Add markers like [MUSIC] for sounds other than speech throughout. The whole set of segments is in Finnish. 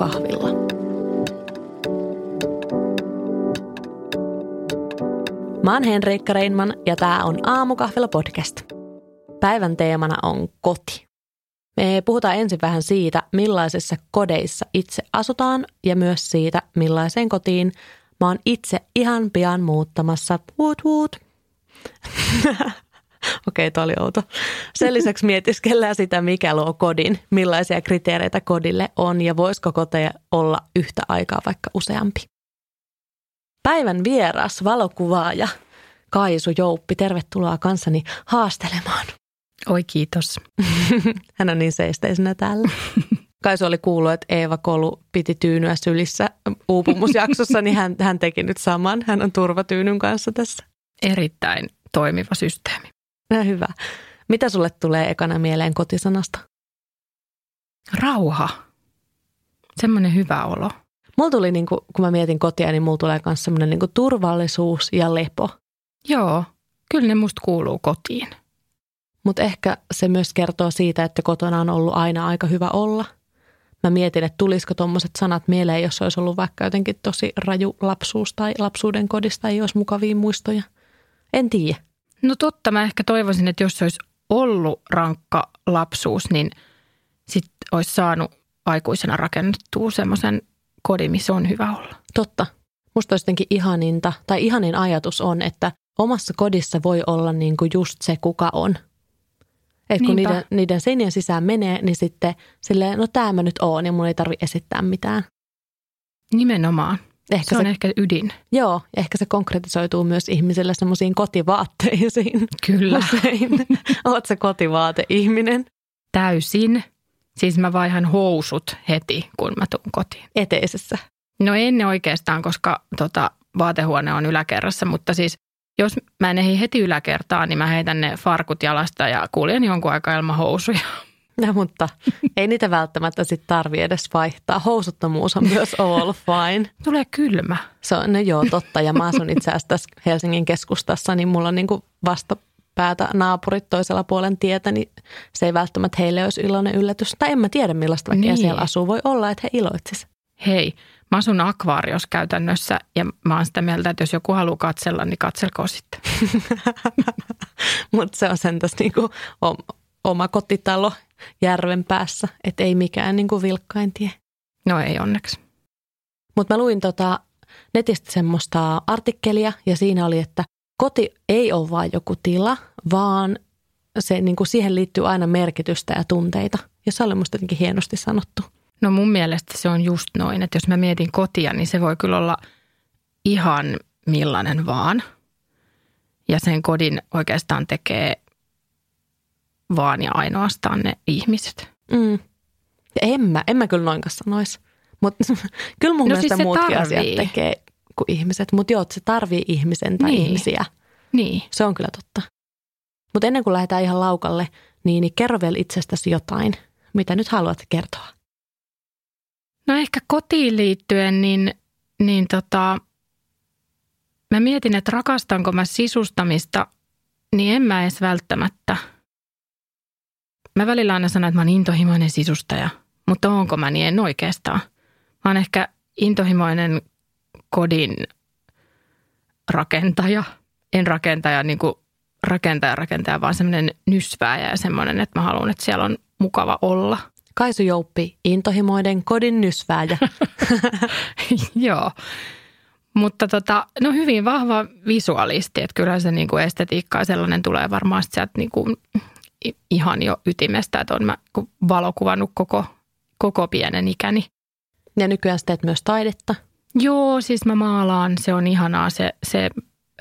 aamukahvilla. Mä oon Henriikka Reinman ja tää on Aamukahvilla podcast. Päivän teemana on koti. Me puhutaan ensin vähän siitä, millaisissa kodeissa itse asutaan ja myös siitä, millaiseen kotiin mä oon itse ihan pian muuttamassa. Woot woot. [LAUGHS] Okei, okay, oli outo. Sen lisäksi mietiskellään sitä, mikä luo kodin, millaisia kriteereitä kodille on ja voisiko koteja olla yhtä aikaa vaikka useampi. Päivän vieras, valokuvaaja Kaisu Jouppi, tervetuloa kanssani haastelemaan. Oi kiitos. [LAUGHS] Hän on niin seisteisenä täällä. [LAUGHS] Kaisu oli kuullut, että Eeva Kolu piti tyynyä sylissä uupumusjaksossa, niin hän, hän teki nyt saman. Hän on turvatyynyn kanssa tässä. Erittäin toimiva systeemi. Ja hyvä. Mitä sulle tulee ekana mieleen kotisanasta? Rauha. Semmoinen hyvä olo. Mulla tuli, niin kuin, kun mä mietin kotia, niin mulla tulee myös semmoinen niin turvallisuus ja lepo. Joo, kyllä ne musta kuuluu kotiin. Mutta ehkä se myös kertoo siitä, että kotona on ollut aina aika hyvä olla. Mä mietin, että tulisiko tuommoiset sanat mieleen, jos olisi ollut vaikka jotenkin tosi raju lapsuus tai lapsuuden kodista ei olisi mukavia muistoja. En tiedä. No totta, mä ehkä toivoisin, että jos olisi ollut rankka lapsuus, niin sitten olisi saanut aikuisena rakennettua semmoisen kodin, missä on hyvä olla. Totta. Musta olisi jotenkin ihaninta, tai ihanin ajatus on, että omassa kodissa voi olla niin kuin just se, kuka on. Että kun niiden, niiden seinien sisään menee, niin sitten silleen, no tämä mä nyt oon ja mun ei tarvi esittää mitään. Nimenomaan. Ehkä se on se, ehkä ydin. Joo, ehkä se konkretisoituu myös ihmisille semmoisiin kotivaatteisiin. Kyllä. [LAUGHS] Oot se kotivaateihminen? Täysin. Siis mä vaihan housut heti, kun mä tuun kotiin. Eteisessä? No en oikeastaan, koska tota, vaatehuone on yläkerrassa, mutta siis jos mä en ehdi heti yläkertaan, niin mä heitän ne farkut jalasta ja kuljen jonkun aikaa ilman housuja. [LAUGHS] No, mutta ei niitä välttämättä sitten tarvi edes vaihtaa. Housuttomuus on myös all fine. [LAUGHS] Tulee kylmä. Se on, no joo, totta. Ja mä asun itse asiassa tässä Helsingin keskustassa, niin mulla on niinku vastapäätä naapurit toisella puolen tietä, niin se ei välttämättä heille olisi iloinen yllätys. Tai en mä tiedä, millaista väkeä niin. siellä asuu. Voi olla, että he iloitsisivat. Hei, Mä asun akvaarios käytännössä ja mä oon sitä mieltä, että jos joku haluaa katsella, niin katselko sitten. [LAUGHS] Mutta se on sentäs niinku oma kotitalo järven päässä, että ei mikään niinku vilkkain tie. No ei onneksi. Mutta mä luin tota netistä semmoista artikkelia ja siinä oli, että koti ei ole vain joku tila, vaan se, niin kuin siihen liittyy aina merkitystä ja tunteita. Ja se oli musta jotenkin hienosti sanottu. No mun mielestä se on just noin, että jos mä mietin kotia, niin se voi kyllä olla ihan millainen vaan. Ja sen kodin oikeastaan tekee vaan ja ainoastaan ne ihmiset. Mm. Ja en mä, en mä kyllä noin kanssa sanoisi. Mutta [LAUGHS] kyllä mun no mielestä siis muutkin tarvii. asiat tekee kuin ihmiset. Mutta joo, se tarvii ihmisen tai niin. ihmisiä. Niin. Se on kyllä totta. Mutta ennen kuin lähdetään ihan laukalle, niin, niin kerro vielä itsestäsi jotain, mitä nyt haluat kertoa. No ehkä kotiin liittyen, niin, niin tota, mä mietin, että rakastanko mä sisustamista, niin en mä edes välttämättä. Mä välillä aina sanon, että mä oon intohimoinen sisustaja, mutta onko mä niin? En oikeastaan. Mä oon ehkä intohimoinen kodin rakentaja. En rakentaja niin kuin rakentaja rakentaja, vaan semmoinen nysvääjä ja semmoinen, että mä haluan, että siellä on mukava olla – Kaisu Jouppi, intohimoiden kodin nysvääjä. [LAUGHS] Joo. Mutta tota, no hyvin vahva visualisti, että kyllä se niinku estetiikka ja sellainen tulee varmaan sieltä niinku ihan jo ytimestä, että on mä valokuvannut koko, koko pienen ikäni. Ja nykyään teet myös taidetta. Joo, siis mä maalaan, se on ihanaa. Se, se,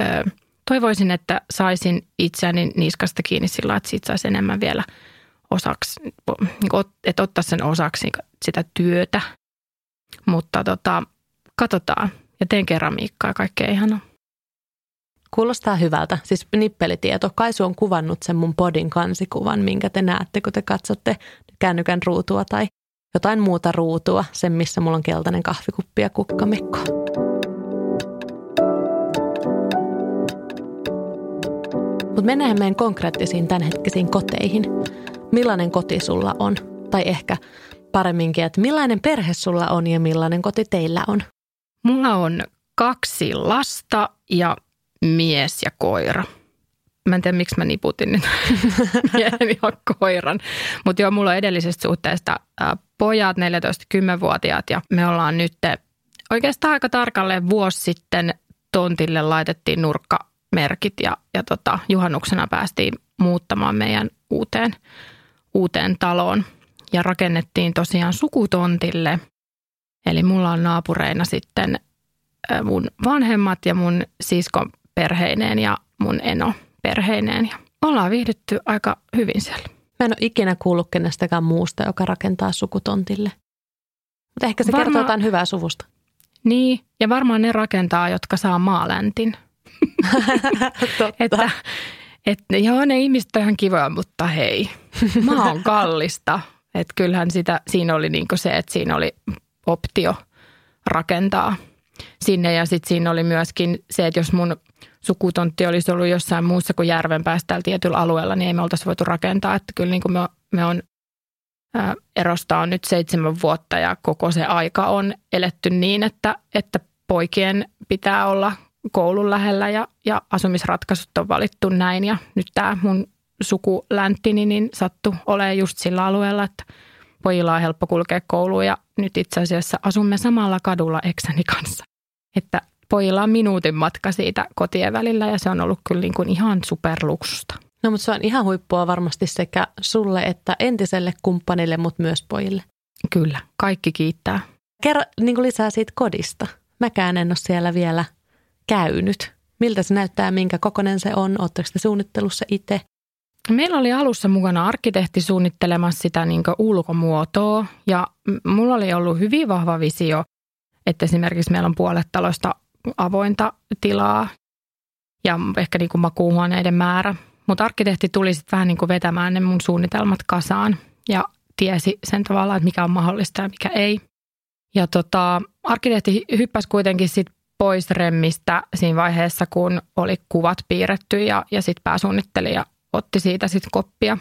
ö, toivoisin, että saisin itseäni niskasta kiinni sillä että siitä saisi enemmän vielä – osaksi, niin että ottaa sen osaksi sitä työtä. Mutta tota, katsotaan. Ja teen keramiikkaa ja kaikkea ihanaa. Kuulostaa hyvältä. Siis nippelitieto. Kaisu on kuvannut sen mun podin kansikuvan, minkä te näette, kun te katsotte kännykän ruutua tai jotain muuta ruutua. Sen, missä mulla on keltainen kahvikuppi ja kukkamekko. Mutta mennään meidän konkreettisiin tämänhetkisiin koteihin millainen koti sulla on. Tai ehkä paremminkin, että millainen perhe sulla on ja millainen koti teillä on? Mulla on kaksi lasta ja mies ja koira. Mä en tiedä, miksi mä niputin nyt [LAUGHS] miehen ja koiran. Mutta joo, mulla on edellisestä suhteesta pojat, 14-10-vuotiaat ja me ollaan nyt oikeastaan aika tarkalleen vuosi sitten tontille laitettiin nurkkamerkit ja, ja tota, juhannuksena päästiin muuttamaan meidän uuteen, uuteen taloon ja rakennettiin tosiaan sukutontille. Eli mulla on naapureina sitten mun vanhemmat ja mun siskon perheineen ja mun eno perheineen. Ja ollaan viihdytty aika hyvin siellä. Mä en ole ikinä kuullut kenestäkään muusta, joka rakentaa sukutontille. Mutta ehkä se Varma... kertoo jotain hyvää suvusta. Niin, ja varmaan ne rakentaa, jotka saa maaläntin. [LAUGHS] että, että joo, ne ihmiset on ihan kivoja, mutta hei, maa on [LAUGHS] kallista. Että kyllähän sitä, siinä oli niin se, että siinä oli optio rakentaa sinne. Ja sitten siinä oli myöskin se, että jos mun sukutontti olisi ollut jossain muussa kuin järven päästä tietyllä alueella, niin ei me oltaisi voitu rakentaa. Että kyllä niin kuin me, me on erosta on nyt seitsemän vuotta ja koko se aika on eletty niin, että, että poikien pitää olla koulun lähellä ja, ja asumisratkaisut on valittu näin. Ja nyt tämä mun sukulänttini niin sattu olemaan just sillä alueella, että pojilla on helppo kulkea kouluun ja nyt itse asiassa asumme samalla kadulla eksäni kanssa. Että pojilla on minuutin matka siitä kotien välillä ja se on ollut kyllä niin kuin ihan superluksusta. No mutta se on ihan huippua varmasti sekä sulle että entiselle kumppanille, mutta myös pojille. Kyllä, kaikki kiittää. Kerro niin kuin lisää siitä kodista. Mäkään en ole siellä vielä käynyt. Miltä se näyttää, minkä kokonen se on? Oletteko te suunnittelussa itse? Meillä oli alussa mukana arkkitehti suunnittelemassa sitä niin ulkomuotoa ja mulla oli ollut hyvin vahva visio, että esimerkiksi meillä on puolet taloista avointa tilaa ja ehkä niin kuin makuuhuoneiden määrä. Mutta arkkitehti tuli sitten vähän niin kuin vetämään ne mun suunnitelmat kasaan ja tiesi sen tavallaan, että mikä on mahdollista ja mikä ei. Ja tota, arkkitehti hyppäsi kuitenkin sitten pois remmistä siinä vaiheessa, kun oli kuvat piirretty ja, ja sitten pääsuunnittelija otti siitä sitten koppia.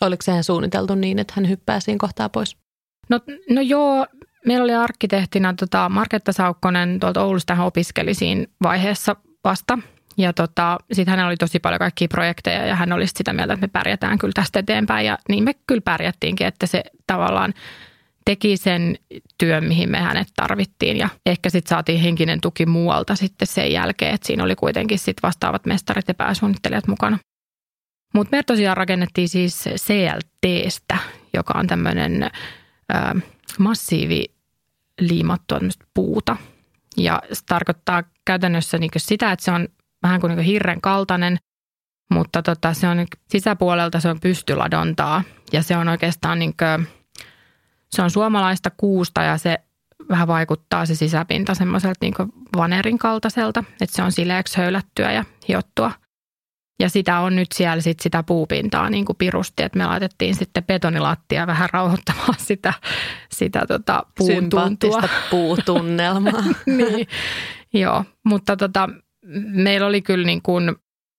Oliko sehän suunniteltu niin, että hän hyppää siinä kohtaa pois? No, no joo, meillä oli arkkitehtina tota Marketta Saukkonen tuolta Oulusta, hän opiskeli siinä vaiheessa vasta. Ja tota, sitten hänellä oli tosi paljon kaikkia projekteja ja hän oli sitä mieltä, että me pärjätään kyllä tästä eteenpäin. Ja niin me kyllä pärjättiinkin, että se tavallaan teki sen työn, mihin me hänet tarvittiin. Ja ehkä sitten saatiin henkinen tuki muualta sitten sen jälkeen, että siinä oli kuitenkin sitten vastaavat mestarit ja pääsuunnittelijat mukana. Mutta me tosiaan rakennettiin siis CLTstä, joka on tämmöinen massiivi liimattua puuta. Ja se tarkoittaa käytännössä niin sitä, että se on vähän kuin, niin hirren kaltainen, mutta tota, se on sisäpuolelta se on pystyladontaa ja se on oikeastaan niin kuin, se on suomalaista kuusta ja se vähän vaikuttaa se sisäpinta semmoiselta niin vanerin kaltaiselta, että se on sileeksi höylättyä ja hiottua. Ja sitä on nyt siellä sit sitä puupintaa niin kuin pirusti, että me laitettiin sitten betonilattia vähän rauhoittamaan [LAUGHS] sitä, sitä tota puun tuntua. [LAUGHS] puutunnelmaa. [LAUGHS] niin, joo, mutta tota, meillä oli kyllä niin kuin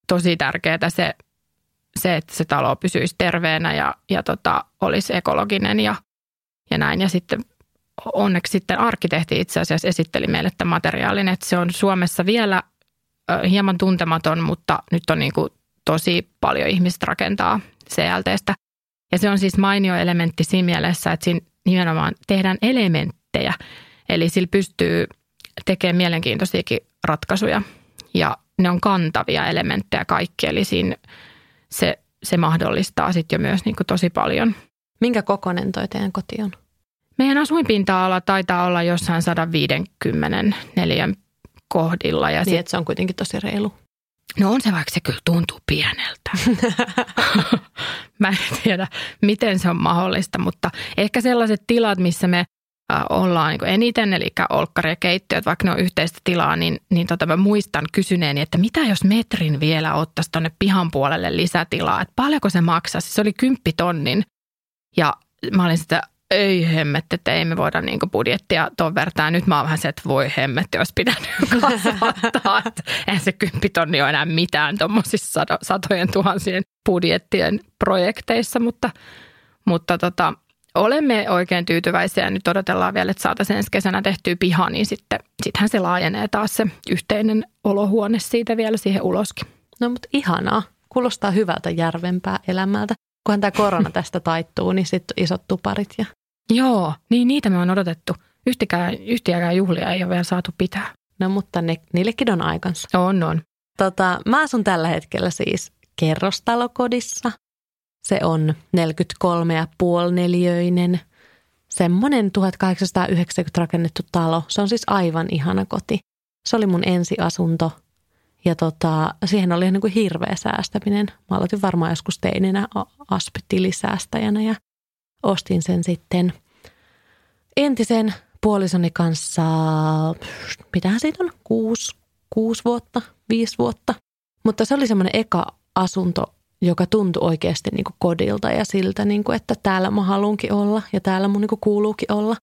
tosi tärkeää se, se, että se talo pysyisi terveenä ja, ja tota, olisi ekologinen ja, ja näin. Ja sitten onneksi sitten arkkitehti itse asiassa esitteli meille tämän materiaalin, että se on Suomessa vielä hieman tuntematon, mutta nyt on niin kuin tosi paljon ihmistä rakentaa CLTstä. Ja se on siis mainio elementti siinä mielessä, että siinä nimenomaan tehdään elementtejä. Eli sillä pystyy tekemään mielenkiintoisiakin ratkaisuja ja ne on kantavia elementtejä kaikki. Eli siinä se, se mahdollistaa sitten jo myös niin kuin tosi paljon. Minkä kokonen toi teidän koti on? Meidän asuinpinta-ala taitaa olla jossain 154 kohdilla. Ja niin, sit, että se on kuitenkin tosi reilu. No on se, vaikka se kyllä tuntuu pieneltä. [LAUGHS] Mä en tiedä, miten se on mahdollista, mutta ehkä sellaiset tilat, missä me ollaan niin eniten, eli olkkari ja keittiöt, vaikka ne on yhteistä tilaa, niin, niin tota mä muistan kysyneeni, että mitä jos metrin vielä ottaisi tuonne pihan puolelle lisätilaa, että paljonko se maksaa? Se oli kymppitonnin ja mä olin sitä, ei hemmetti, että ei me voida niin budjettia tuon vertaan. Nyt mä oon vähän se, että voi hemmetti, olisi pitänyt [LAUGHS] kasvattaa. eihän se kymppitonni ole enää mitään tuommoisissa satojen tuhansien budjettien projekteissa, mutta, mutta tota, olemme oikein tyytyväisiä. Nyt odotellaan vielä, että saataisiin ensi kesänä tehtyä piha, niin sitten sittenhän se laajenee taas se yhteinen olohuone siitä vielä siihen uloskin. No mutta ihanaa. Kuulostaa hyvältä järvempää elämältä. Kunhan tämä korona tästä taittuu, niin sitten isot tuparit. Ja... Joo, niin niitä me on odotettu. Yhtikään, yhtiäkään juhlia ei ole vielä saatu pitää. No mutta ne, niillekin on aikansa. On, on. Tota, mä asun tällä hetkellä siis kerrostalokodissa. Se on 43,5 neliöinen. Semmoinen 1890 rakennettu talo. Se on siis aivan ihana koti. Se oli mun ensiasunto ja tota, siihen oli niin kuin hirveä säästäminen. Mä aloitin varmaan joskus teininä aspetilisäästäjänä ja ostin sen sitten entisen puolisoni kanssa, mitähän siitä on, kuusi, kuusi vuotta, viisi vuotta. Mutta se oli semmoinen eka asunto, joka tuntui oikeasti niin kuin kodilta ja siltä, niin kuin, että täällä mä haluankin olla ja täällä mun niin kuin kuuluukin olla.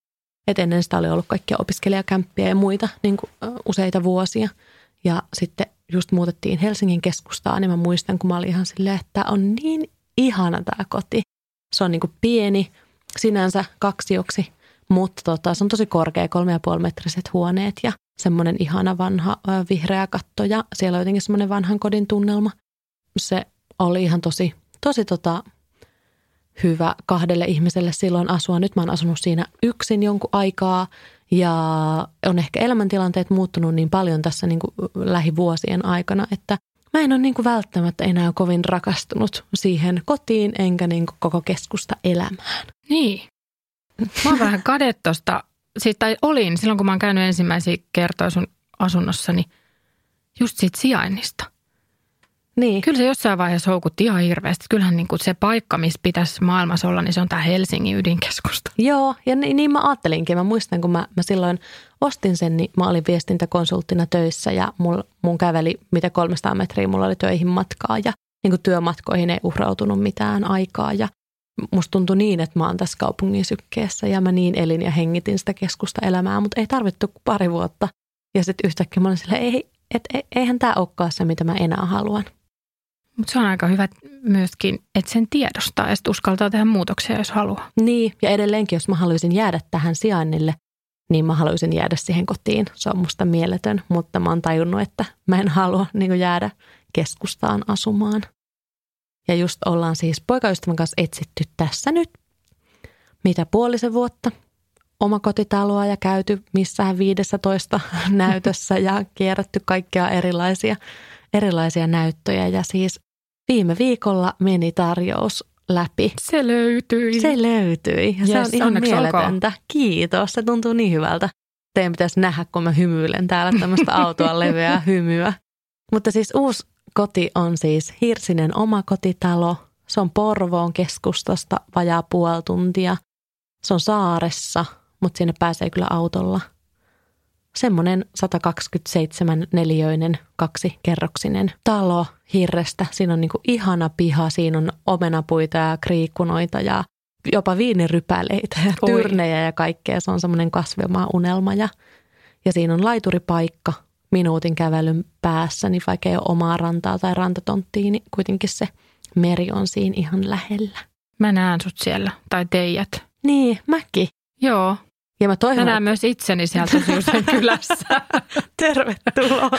Et ennen sitä oli ollut kaikkia opiskelijakämppiä ja muita niin kuin useita vuosia. Ja sitten just muutettiin Helsingin keskustaan, niin mä muistan, kun mä olin ihan silleen, että on niin ihana tämä koti. Se on niin kuin pieni, sinänsä kaksioksi, mutta tota, se on tosi korkea, kolme ja puoli metriset huoneet ja semmoinen ihana vanha vihreä katto ja siellä on jotenkin semmoinen vanhan kodin tunnelma. Se oli ihan tosi, tosi tota, hyvä kahdelle ihmiselle silloin asua. Nyt mä oon asunut siinä yksin jonkun aikaa ja on ehkä elämäntilanteet muuttunut niin paljon tässä niin kuin lähivuosien aikana, että mä en ole niin kuin välttämättä enää kovin rakastunut siihen kotiin enkä niin kuin koko keskusta elämään. Niin. Mä oon vähän kadettosta, siitä, tai olin silloin kun mä oon käynyt ensimmäisiä kertoja sun asunnossani, just siitä sijainnista – niin. Kyllä se jossain vaiheessa houkutti ihan hirveästi. Kyllähän niin kuin se paikka, missä pitäisi maailmassa olla, niin se on tämä Helsingin ydinkeskusta. Joo, ja niin, niin mä ajattelinkin. Mä muistan, kun mä, mä silloin ostin sen, niin mä olin viestintäkonsulttina töissä ja mul, mun käveli mitä 300 metriä, mulla oli töihin matkaa ja niin kuin työmatkoihin ei uhrautunut mitään aikaa ja musta tuntui niin, että mä oon tässä kaupungin sykkeessä ja mä niin elin ja hengitin sitä keskusta elämää, mutta ei tarvittu pari vuotta. Ja sitten yhtäkkiä mä olin silleen, ei, et, eihän tämä olekaan se, mitä mä enää haluan. Mutta se on aika hyvä myöskin, että sen tiedostaa ja sitten uskaltaa tehdä muutoksia, jos haluaa. Niin, ja edelleenkin, jos mä haluaisin jäädä tähän sijainnille, niin mä haluaisin jäädä siihen kotiin. Se on musta mieletön, mutta mä oon tajunnut, että mä en halua niin jäädä keskustaan asumaan. Ja just ollaan siis poikaystävän kanssa etsitty tässä nyt mitä puolisen vuotta omakotitaloa ja käyty missään 15 [LAUGHS] näytössä ja kierrätty kaikkia erilaisia, erilaisia näyttöjä. Ja siis Viime viikolla meni tarjous läpi. Se löytyi. Se löytyi. Ja yes, se on ihan mieletöntä. Olkoon. Kiitos, se tuntuu niin hyvältä. Teidän pitäisi nähdä, kun mä hymyilen täällä tämmöistä [LAUGHS] autoa leveää hymyä. Mutta siis uusi koti on siis Hirsinen omakotitalo. Se on Porvoon keskustasta vajaa puoli tuntia. Se on saaressa, mutta sinne pääsee kyllä autolla – semmoinen 127 neliöinen kaksikerroksinen talo hirrestä. Siinä on niin kuin ihana piha, siinä on omenapuita ja kriikkunoita ja jopa viinirypäleitä ja tyrnejä ja kaikkea. Se on semmoinen kasvimaa unelma ja, ja siinä on laituripaikka minuutin kävelyn päässä, niin vaikka ei ole omaa rantaa tai rantatonttia, niin kuitenkin se meri on siinä ihan lähellä. Mä näen sut siellä, tai teijät. Niin, mäkin. Joo, ja mä toivon, mä näen että... myös itseni sieltä Syysen [LAUGHS] kylässä. Tervetuloa.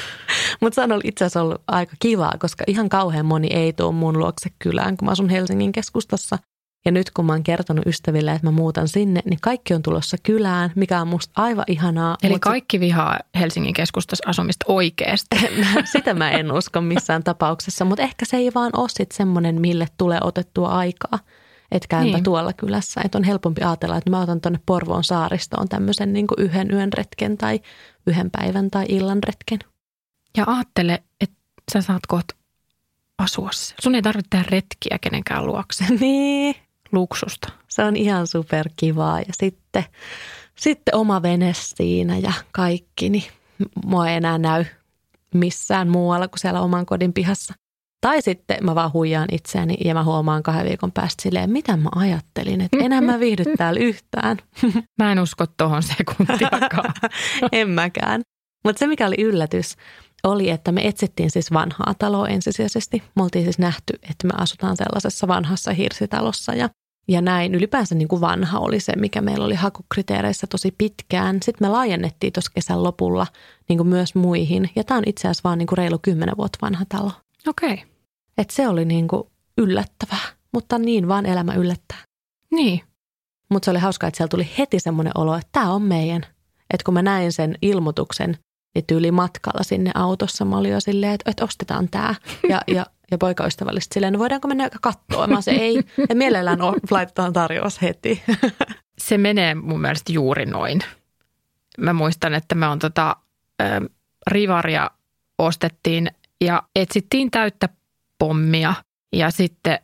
[LAUGHS] Mutta se on itse asiassa ollut aika kivaa, koska ihan kauhean moni ei tule mun luokse kylään, kun mä asun Helsingin keskustassa. Ja nyt kun mä oon kertonut ystäville, että mä muutan sinne, niin kaikki on tulossa kylään, mikä on musta aivan ihanaa. Eli mutta... kaikki vihaa Helsingin keskustassa asumista oikeasti. [LAUGHS] Sitä mä en usko missään tapauksessa, mutta ehkä se ei vaan ole sitten semmoinen, mille tulee otettua aikaa että käympä niin. tuolla kylässä. Että on helpompi ajatella, että mä otan tuonne Porvoon saaristoon tämmöisen niin yhden yön retken tai yhden päivän tai illan retken. Ja ajattele, että sä saat kohta asua siellä. Sun ei tarvitse tehdä retkiä kenenkään luokse. [LAUGHS] niin. Luksusta. Se on ihan superkivaa ja sitten, sitten oma vene siinä ja kaikki, niin mua ei enää näy missään muualla kuin siellä oman kodin pihassa. Tai sitten mä vaan huijaan itseäni ja mä huomaan kahden viikon päästä silleen, mitä mä ajattelin, että enää mä viihdy täällä yhtään. Mä en usko tohon sekuntiakaan. [LAUGHS] en mäkään. Mutta se mikä oli yllätys oli, että me etsittiin siis vanhaa taloa ensisijaisesti. Me oltiin siis nähty, että me asutaan sellaisessa vanhassa hirsitalossa ja ja näin. Ylipäänsä niin kuin vanha oli se, mikä meillä oli hakukriteereissä tosi pitkään. Sitten me laajennettiin tuossa kesän lopulla niin kuin myös muihin. Ja tämä on itse asiassa vaan niin kuin reilu kymmenen vuotta vanha talo. Okei. Okay. Et se oli niin kuin yllättävää, mutta niin vaan elämä yllättää. Niin. Mutta se oli hauskaa, että siellä tuli heti semmoinen olo, että tämä on meidän. Että kun mä näin sen ilmoituksen, niin tyyli matkalla sinne autossa, mä olin jo silleen, että, että ostetaan tämä. Ja, ja, ja poikaystävällisesti silleen, no voidaanko mennä katsoa? Mä se ei. Ja mielellään laitetaan tarjous heti. [LAUGHS] Se menee mun mielestä juuri noin. Mä muistan, että me on tota, äh, rivaria ostettiin ja etsittiin täyttä pommia. Ja sitten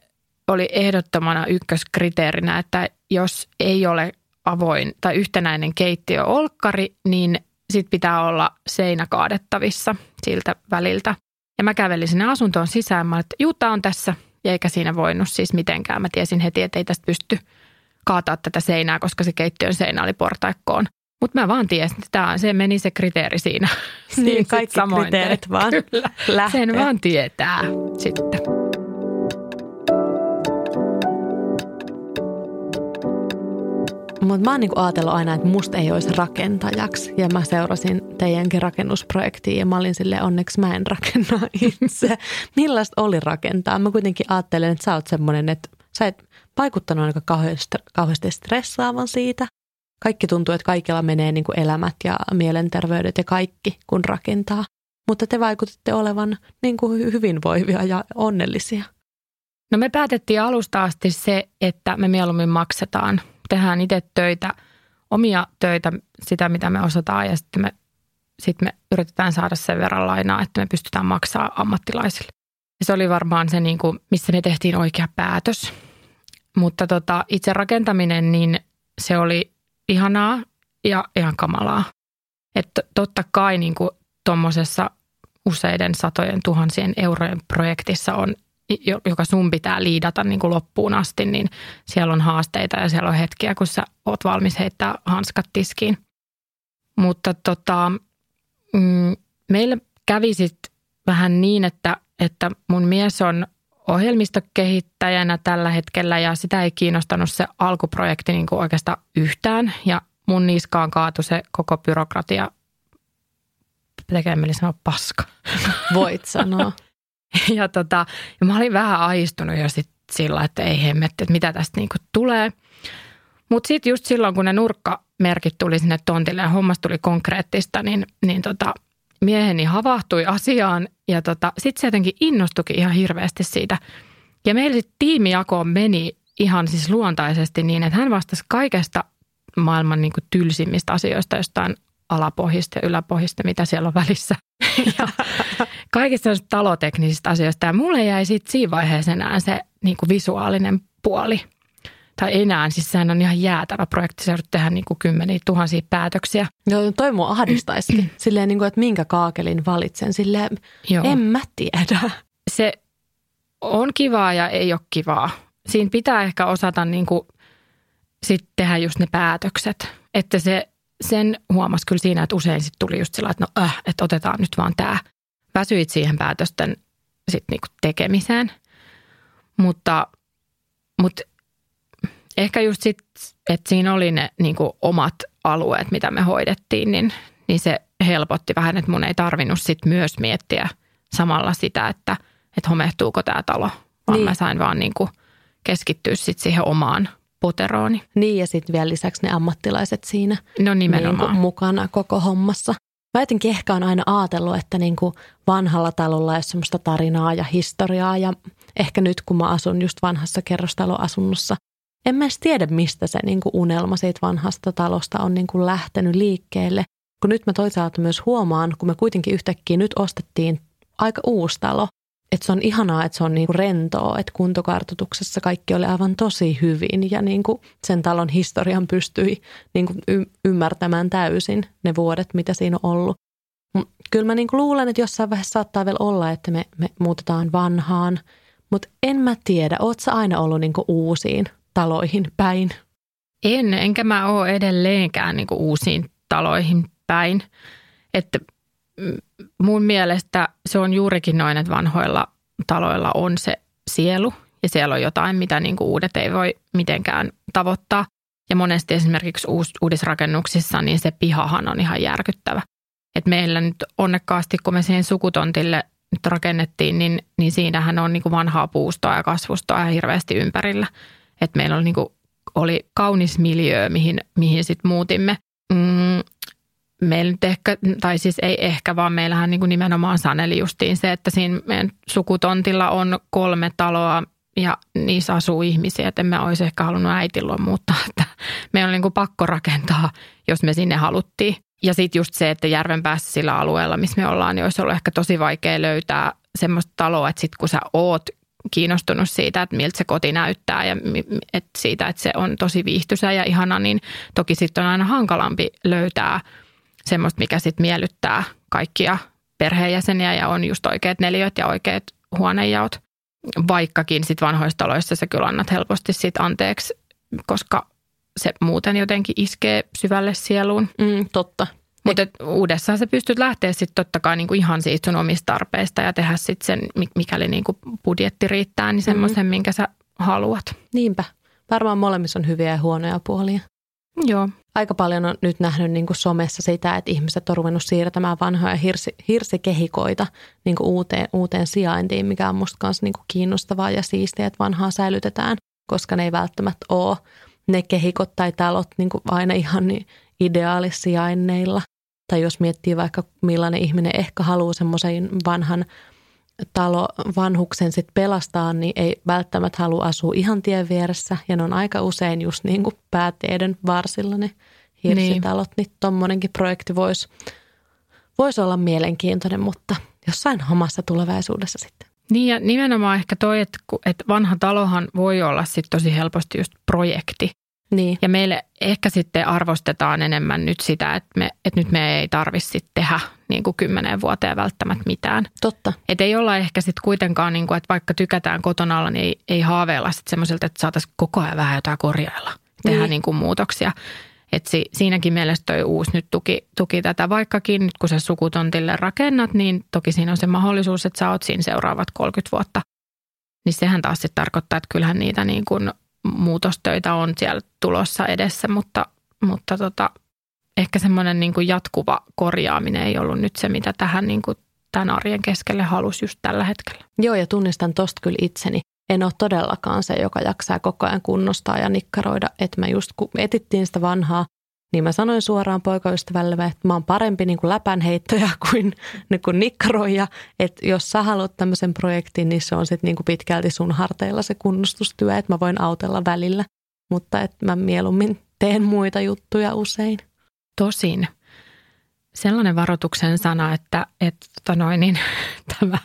oli ehdottomana ykköskriteerinä, että jos ei ole avoin tai yhtenäinen keittiöolkkari, niin sit pitää olla seinä kaadettavissa siltä väliltä. Ja mä kävelin sinne asuntoon sisään, mä että Juutta on tässä, ja eikä siinä voinut siis mitenkään. Mä tiesin heti, että ei tästä pysty kaataa tätä seinää, koska se keittiön seinä oli portaikkoon. Mutta mä vaan tiesin, että tämä, se meni se kriteeri siinä. [LAUGHS] Niin, kaikki kriteerit vaan Kyllä, sen vaan tietää sitten. Mutta mä oon niinku ajatellut aina, että musta ei olisi rakentajaksi. Ja mä seurasin teidänkin rakennusprojektia ja mä olin sille onneksi mä en rakenna [LAUGHS] itse. Millaista oli rakentaa? Mä kuitenkin ajattelen, että sä oot semmoinen, että sä et vaikuttanut aika kauheasti, kauheasti stressaavan siitä. Kaikki tuntuu, että kaikilla menee niin kuin elämät ja mielenterveydet ja kaikki, kun rakentaa. Mutta te vaikutitte olevan niin kuin hyvinvoivia ja onnellisia. No me päätettiin alusta asti se, että me mieluummin maksetaan – tehdään itse töitä, omia töitä, sitä mitä me osataan ja sitten me, sit me yritetään saada sen verran lainaa, että me pystytään maksaa ammattilaisille. Ja se oli varmaan se, niin kuin, missä me tehtiin oikea päätös. Mutta tota, itse rakentaminen, niin se oli ihanaa ja ihan kamalaa. Että totta kai niin tuommoisessa useiden satojen tuhansien eurojen projektissa on joka sun pitää liidata niin kuin loppuun asti, niin siellä on haasteita ja siellä on hetkiä, kun sä oot valmis heittää hanskat tiskiin. Mutta tota, mm, meillä kävi sitten vähän niin, että, että mun mies on ohjelmistokehittäjänä tällä hetkellä ja sitä ei kiinnostanut se alkuprojekti niin kuin oikeastaan yhtään. Ja mun niskaan kaatui se koko byrokratia tekemään sanoa paska. [LAUGHS] Voit sanoa. [LAUGHS] ja, tota, ja mä olin vähän aistunut jo sit sillä, että ei hemmetti, että mitä tästä niinku tulee. Mutta sitten just silloin, kun ne nurkkamerkit tuli sinne tontille ja hommas tuli konkreettista, niin, niin tota, mieheni havahtui asiaan ja tota, sitten se jotenkin innostukin ihan hirveästi siitä. Ja meillä sitten tiimijako meni ihan siis luontaisesti niin, että hän vastasi kaikesta maailman niin kuin tylsimmistä asioista, jostain alapohjista ja yläpohjista, mitä siellä on välissä. [LAUGHS] ja kaikista taloteknisistä asioista. Ja mulle jäi sitten siinä vaiheessa enää se niin kuin visuaalinen puoli. Tai enää, siis sehän on ihan jäätävä projekti, se tehdä niin kuin kymmeniä tuhansia päätöksiä. Joo, toi mua ahdistaisikin. [CLEARS THROAT] Silleen, niin kuin, että minkä kaakelin valitsen. Silleen, Joo. en mä tiedä. Se on kivaa ja ei ole kivaa. Siinä pitää ehkä osata niin kuin, sit tehdä just ne päätökset. Että se sen huomasi kyllä siinä, että usein sitten tuli just sillä, että no äh, että otetaan nyt vaan tämä. Väsyit siihen päätösten sit niinku tekemiseen. Mutta, mutta ehkä just sit, että siinä oli ne niinku omat alueet, mitä me hoidettiin, niin, niin se helpotti vähän, että mun ei tarvinnut sit myös miettiä samalla sitä, että, että homehtuuko tämä talo, vaan niin. mä sain vaan niinku keskittyä sit siihen omaan poterooni. Niin ja sitten vielä lisäksi ne ammattilaiset siinä no nimenomaan. Niin mukana koko hommassa. Mä jotenkin ehkä on aina ajatellut, että niin kuin vanhalla talolla ei semmoista tarinaa ja historiaa ja ehkä nyt kun mä asun just vanhassa kerrostaloasunnossa, en mä edes tiedä mistä se niin kuin unelma siitä vanhasta talosta on niin kuin lähtenyt liikkeelle. Kun nyt mä toisaalta myös huomaan, kun me kuitenkin yhtäkkiä nyt ostettiin aika uusi talo, että se on ihanaa, että se on niinku rentoa, että kuntokartoituksessa kaikki oli aivan tosi hyvin ja niinku sen talon historian pystyi niinku y- ymmärtämään täysin ne vuodet, mitä siinä on ollut. Kyllä mä niinku luulen, että jossain vaiheessa saattaa vielä olla, että me, me muutetaan vanhaan, mutta en mä tiedä, oot sä aina ollut niinku uusiin taloihin päin? En, enkä mä ole edelleenkään niinku uusiin taloihin päin. Että mun mielestä se on juurikin noin, että vanhoilla taloilla on se sielu ja siellä on jotain, mitä niin uudet ei voi mitenkään tavoittaa. Ja monesti esimerkiksi uus, uudisrakennuksissa, niin se pihahan on ihan järkyttävä. Et meillä nyt onnekkaasti, kun me siihen sukutontille nyt rakennettiin, niin, niin siinähän on niin kuin vanhaa puustoa ja kasvustoa ja hirveästi ympärillä. Et meillä oli, niin kuin, oli kaunis miljö, mihin, mihin sitten muutimme. Mm, meillä nyt ehkä, tai siis ei ehkä, vaan meillähän niin kuin nimenomaan saneli justiin se, että siinä meidän sukutontilla on kolme taloa ja niissä asuu ihmisiä, että emme olisi ehkä halunnut äitin muuttaa, [LAUGHS] että meidän on niin kuin pakko rakentaa, jos me sinne haluttiin. Ja sitten just se, että järven päässä sillä alueella, missä me ollaan, niin olisi ollut ehkä tosi vaikea löytää semmoista taloa, että sitten kun sä oot kiinnostunut siitä, että miltä se koti näyttää ja että siitä, että se on tosi viihtyisä ja ihana, niin toki sitten on aina hankalampi löytää semmoista, mikä sitten miellyttää kaikkia perheenjäseniä ja on just oikeat neliöt ja oikeat huonejaot. Vaikkakin sitten vanhoissa taloissa sä kyllä annat helposti sit anteeksi, koska se muuten jotenkin iskee syvälle sieluun. Mm, totta. Mutta uudessaan sä pystyt lähteä sitten totta kai niinku ihan siitä sun omista tarpeista ja tehdä sitten sen, mikäli niinku budjetti riittää, niin semmoisen, mm. minkä sä haluat. Niinpä. Varmaan molemmissa on hyviä ja huonoja puolia. Joo. Aika paljon on nyt nähnyt niin kuin somessa sitä, että ihmiset on ruvennut siirtämään vanhoja hirsi, hirsikehikoita niin kuin uuteen, uuteen sijaintiin, mikä on musta kanssa niin kuin kiinnostavaa ja siistiä, että vanhaa säilytetään, koska ne ei välttämättä ole ne kehikot tai talot niin kuin aina ihan niin ideaalisijainneilla. Tai jos miettii vaikka millainen ihminen ehkä haluaa semmoisen vanhan talo vanhuksen sit pelastaa, niin ei välttämättä halua asua ihan tien vieressä. Ja ne on aika usein just niin kuin pääteiden varsilla ne hirsitalot. Niin, niin tuommoinenkin projekti voisi vois olla mielenkiintoinen, mutta jossain omassa tulevaisuudessa sitten. Niin ja nimenomaan ehkä toi, että, että vanha talohan voi olla sitten tosi helposti just projekti. Niin. Ja meille ehkä sitten arvostetaan enemmän nyt sitä, että, me, että nyt me ei tarvitse tehdä niin kuin kymmeneen vuoteen välttämättä mitään. Totta. Että ei olla ehkä sitten kuitenkaan, niin kuin, että vaikka tykätään kotona olla, niin ei, ei haaveilla sitten semmoiselta, että saataisiin koko ajan vähän jotain korjailla. Tehdä niin. Niin kuin muutoksia. Että si, siinäkin mielessä toi uusi nyt tuki, tuki tätä, vaikkakin nyt kun sä sukutontille rakennat, niin toki siinä on se mahdollisuus, että sä oot siinä seuraavat 30 vuotta. Niin sehän taas sitten tarkoittaa, että kyllähän niitä niin kuin muutostöitä on siellä tulossa edessä, mutta, mutta tota, ehkä semmoinen niin kuin jatkuva korjaaminen ei ollut nyt se, mitä tähän niin kuin tämän arjen keskelle halusi just tällä hetkellä. Joo, ja tunnistan tosta kyllä itseni. En ole todellakaan se, joka jaksaa koko ajan kunnostaa ja nikkaroida. Että mä just kun etittiin sitä vanhaa, niin mä sanoin suoraan poikaystävälle, että mä oon parempi niin kuin läpänheittoja [LAUGHS] kuin, niin kuin nikkaroija. Että jos sä haluat tämmöisen projektin, niin se on sitten niin pitkälti sun harteilla se kunnostustyö, että mä voin autella välillä. Mutta että mä mieluummin teen muita juttuja usein. Tosin sellainen varoituksen sana, että, että tota noin, niin, [LAUGHS] tämä,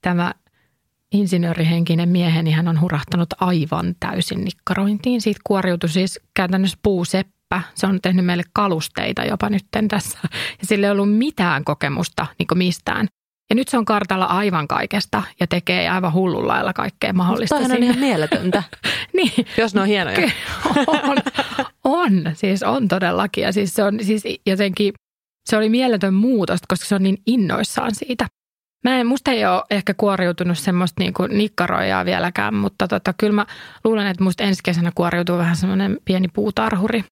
tämä insinöörihenkinen mieheni hän on hurahtanut aivan täysin nikkarointiin. Siitä kuoriutui siis käytännössä puuseppä. Se on tehnyt meille kalusteita jopa nytten tässä. Ja sillä ei ollut mitään kokemusta niin mistään. Ja nyt se on kartalla aivan kaikesta ja tekee aivan hullun lailla kaikkea mahdollista. Mutta on ihan mieletöntä, [LAUGHS] niin. jos ne on hienoja. on, on, siis on todellakin. Ja siis se on siis jotenkin, se oli mieletön muutos, koska se on niin innoissaan siitä. Mä en, musta ei ole ehkä kuoriutunut semmoista niinku nikkaroijaa vieläkään, mutta tota, kyllä mä luulen, että musta ensi kesänä kuoriutuu vähän semmoinen pieni puutarhuri.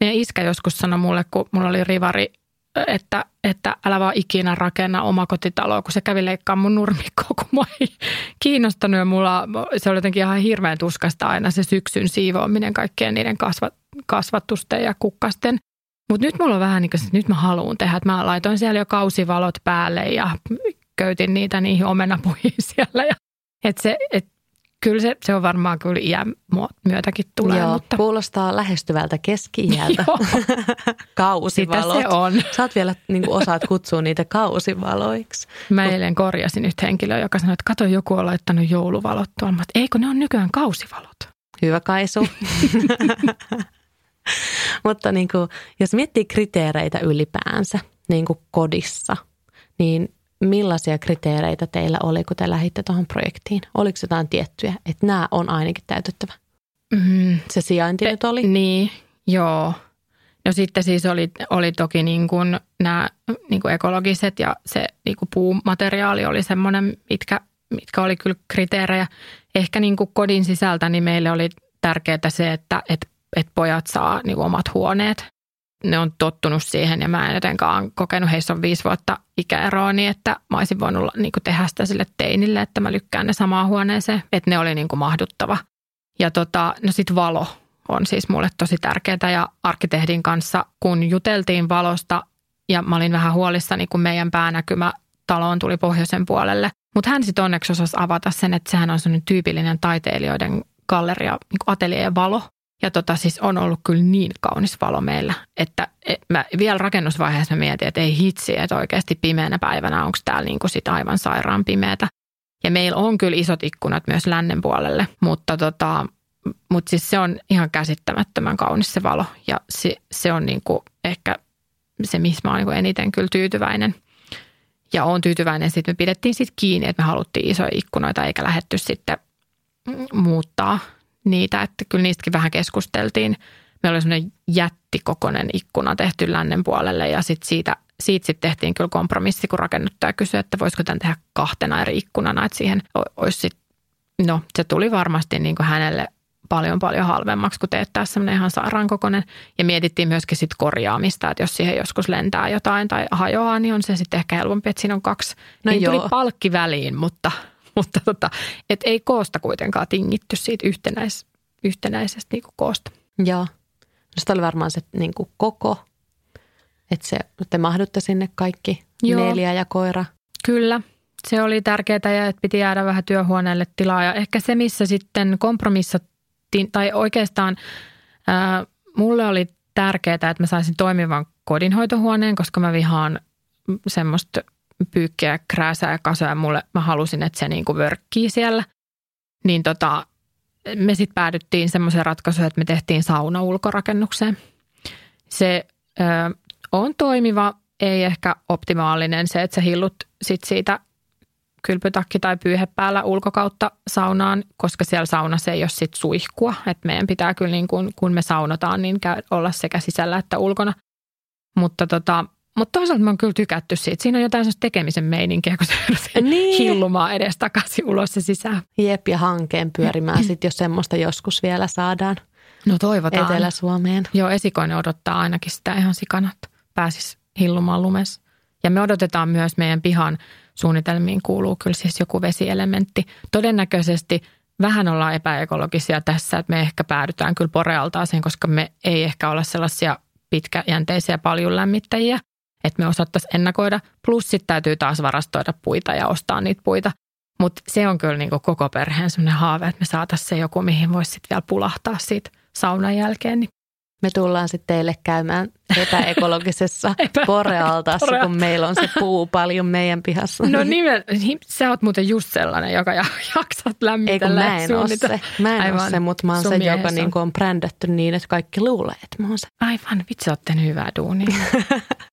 Meidän iskä joskus sanoi mulle, kun mulla oli rivari, että, että älä vaan ikinä rakenna omakotitaloa, kun se kävi leikkaamaan mun nurmikkoa, kun mua ei kiinnostanut. Ja mulla, se oli jotenkin ihan hirveän tuskasta aina se syksyn siivoaminen kaikkien niiden kasvat, kasvatusten ja kukkasten. Mutta nyt mulla on vähän niin kuin, että nyt mä haluan tehdä. Että mä laitoin siellä jo kausivalot päälle ja köytin niitä niihin omenapuihin [LAUGHS] siellä. Ja, et se, et, kyllä se, se on varmaan kyllä iän myötäkin tulee. Joo, mutta... kuulostaa lähestyvältä keski-iältä. [LAUGHS] Kausivalot. Sitä se on. Sä vielä niin kuin osaat kutsua niitä kausivaloiksi. Mä eilen korjasin nyt henkilöä, joka sanoi, että kato joku on laittanut jouluvalot tuolla. Eikö ne on nykyään kausivalot? Hyvä Kaisu. [LAUGHS] Mutta niin kuin, jos miettii kriteereitä ylipäänsä niin kuin kodissa, niin millaisia kriteereitä teillä oli, kun te lähditte tuohon projektiin? Oliko jotain tiettyjä, että nämä on ainakin täytettävä? Mm, se sijainti te, nyt oli? Niin, joo. No sitten siis oli, oli toki niin kuin nämä niin kuin ekologiset ja se niin kuin puumateriaali oli semmoinen, mitkä, mitkä oli kyllä kriteerejä. ehkä niin kuin kodin sisältä niin meille oli tärkeää se, että, että, että pojat saa niin kuin omat huoneet. Ne on tottunut siihen ja mä en jotenkaan kokenut, heissä on viisi vuotta ikäeroa, niin että mä olisin voinut niin kuin tehdä sitä sille teinille, että mä lykkään ne samaan huoneeseen. Että ne oli niin kuin mahduttava. Ja tota, no sit valo on siis mulle tosi tärkeää ja arkkitehdin kanssa, kun juteltiin valosta ja mä olin vähän huolissani, kun meidän päänäkymä taloon tuli pohjoisen puolelle. Mutta hän sitten onneksi osasi avata sen, että sehän on sellainen tyypillinen taiteilijoiden galleria, niin atelie ja valo. Ja tota siis on ollut kyllä niin kaunis valo meillä, että et mä vielä rakennusvaiheessa mä mietin, että ei hitsi, että oikeasti pimeänä päivänä onko täällä niinku sit aivan sairaan pimeätä. Ja meillä on kyllä isot ikkunat myös lännen puolelle, mutta tota, mutta siis se on ihan käsittämättömän kaunis se valo ja se, se on niinku ehkä se, missä mä oon niinku eniten kyllä tyytyväinen. Ja oon tyytyväinen, sitten me pidettiin sitten kiinni, että me haluttiin isoja ikkunoita eikä lähetty sitten muuttaa niitä, että kyllä niistäkin vähän keskusteltiin. Meillä oli semmoinen jättikokoinen ikkuna tehty lännen puolelle ja sitten siitä, siitä sit tehtiin kyllä kompromissi, kun rakennuttaja kysyi, että voisiko tämän tehdä kahtena eri ikkunana, että siihen olisi sit, no se tuli varmasti niin kuin hänelle paljon paljon halvemmaksi kuin teettää semmoinen ihan sairaankokoinen. Ja mietittiin myöskin sit korjaamista, että jos siihen joskus lentää jotain tai hajoaa, niin on se sitten ehkä helpompi, että siinä on kaksi. No niin joo. tuli palkki väliin, mutta, mutta tota, et ei koosta kuitenkaan tingitty siitä yhtenäis, yhtenäisestä niin koosta. Joo. No sitä oli varmaan se niin kuin koko, että se, te mahdutte sinne kaikki Joo. neljä ja koira. Kyllä, se oli tärkeää ja että piti jäädä vähän työhuoneelle tilaa. Ja ehkä se, missä sitten kompromissa tai oikeastaan ää, mulle oli tärkeää, että mä saisin toimivan kodinhoitohuoneen, koska mä vihaan semmoista pyykkiä, krääsää ja kasoja. Mulle, mä halusin, että se niinku vörkkii siellä. Niin tota, me sitten päädyttiin semmoiseen ratkaisuun, että me tehtiin sauna ulkorakennukseen. Se ö, on toimiva, ei ehkä optimaalinen se, että sä hillut sit siitä kylpytakki tai pyyhe päällä ulkokautta saunaan, koska siellä saunassa ei ole sit suihkua. Et meidän pitää kyllä niin kun, kun me saunotaan, niin olla sekä sisällä että ulkona. Mutta tota, mutta toisaalta mä oon kyllä tykätty siitä. Siinä on jotain sellaista tekemisen meininkiä, kun se niin. hillumaa edestakaisin ulos ja sisään. Jep, ja hankeen pyörimään sitten, jos semmoista joskus vielä saadaan. No toivotaan. Etelä-Suomeen. Joo, esikoinen odottaa ainakin sitä ihan sikana, että pääsis hillumaan lumessa. Ja me odotetaan myös meidän pihan suunnitelmiin kuuluu kyllä siis joku vesielementti. Todennäköisesti vähän ollaan epäekologisia tässä, että me ehkä päädytään kyllä porealtaaseen, koska me ei ehkä olla sellaisia pitkäjänteisiä paljon lämmittäjiä, että me osattaisiin ennakoida. Plus sitten täytyy taas varastoida puita ja ostaa niitä puita. Mutta se on kyllä niin koko perheen sellainen haave, että me saataisiin se joku, mihin voisi sitten vielä pulahtaa siitä saunan jälkeen. Niin me tullaan sitten teille käymään epäekologisessa [LAUGHS] porealtaassa, kun meillä on se puu paljon meidän pihassa. No nimen, sä oot muuten just sellainen, joka [LAUGHS] jaksat lämmitellä. Eikö mä en ole se. Mä en Aivan. ole se, mutta mä oon se, joka niin on brändätty niin, että kaikki luulee, että mä oon se. Aivan, vitsi ootte hyvää duunia. [LAUGHS]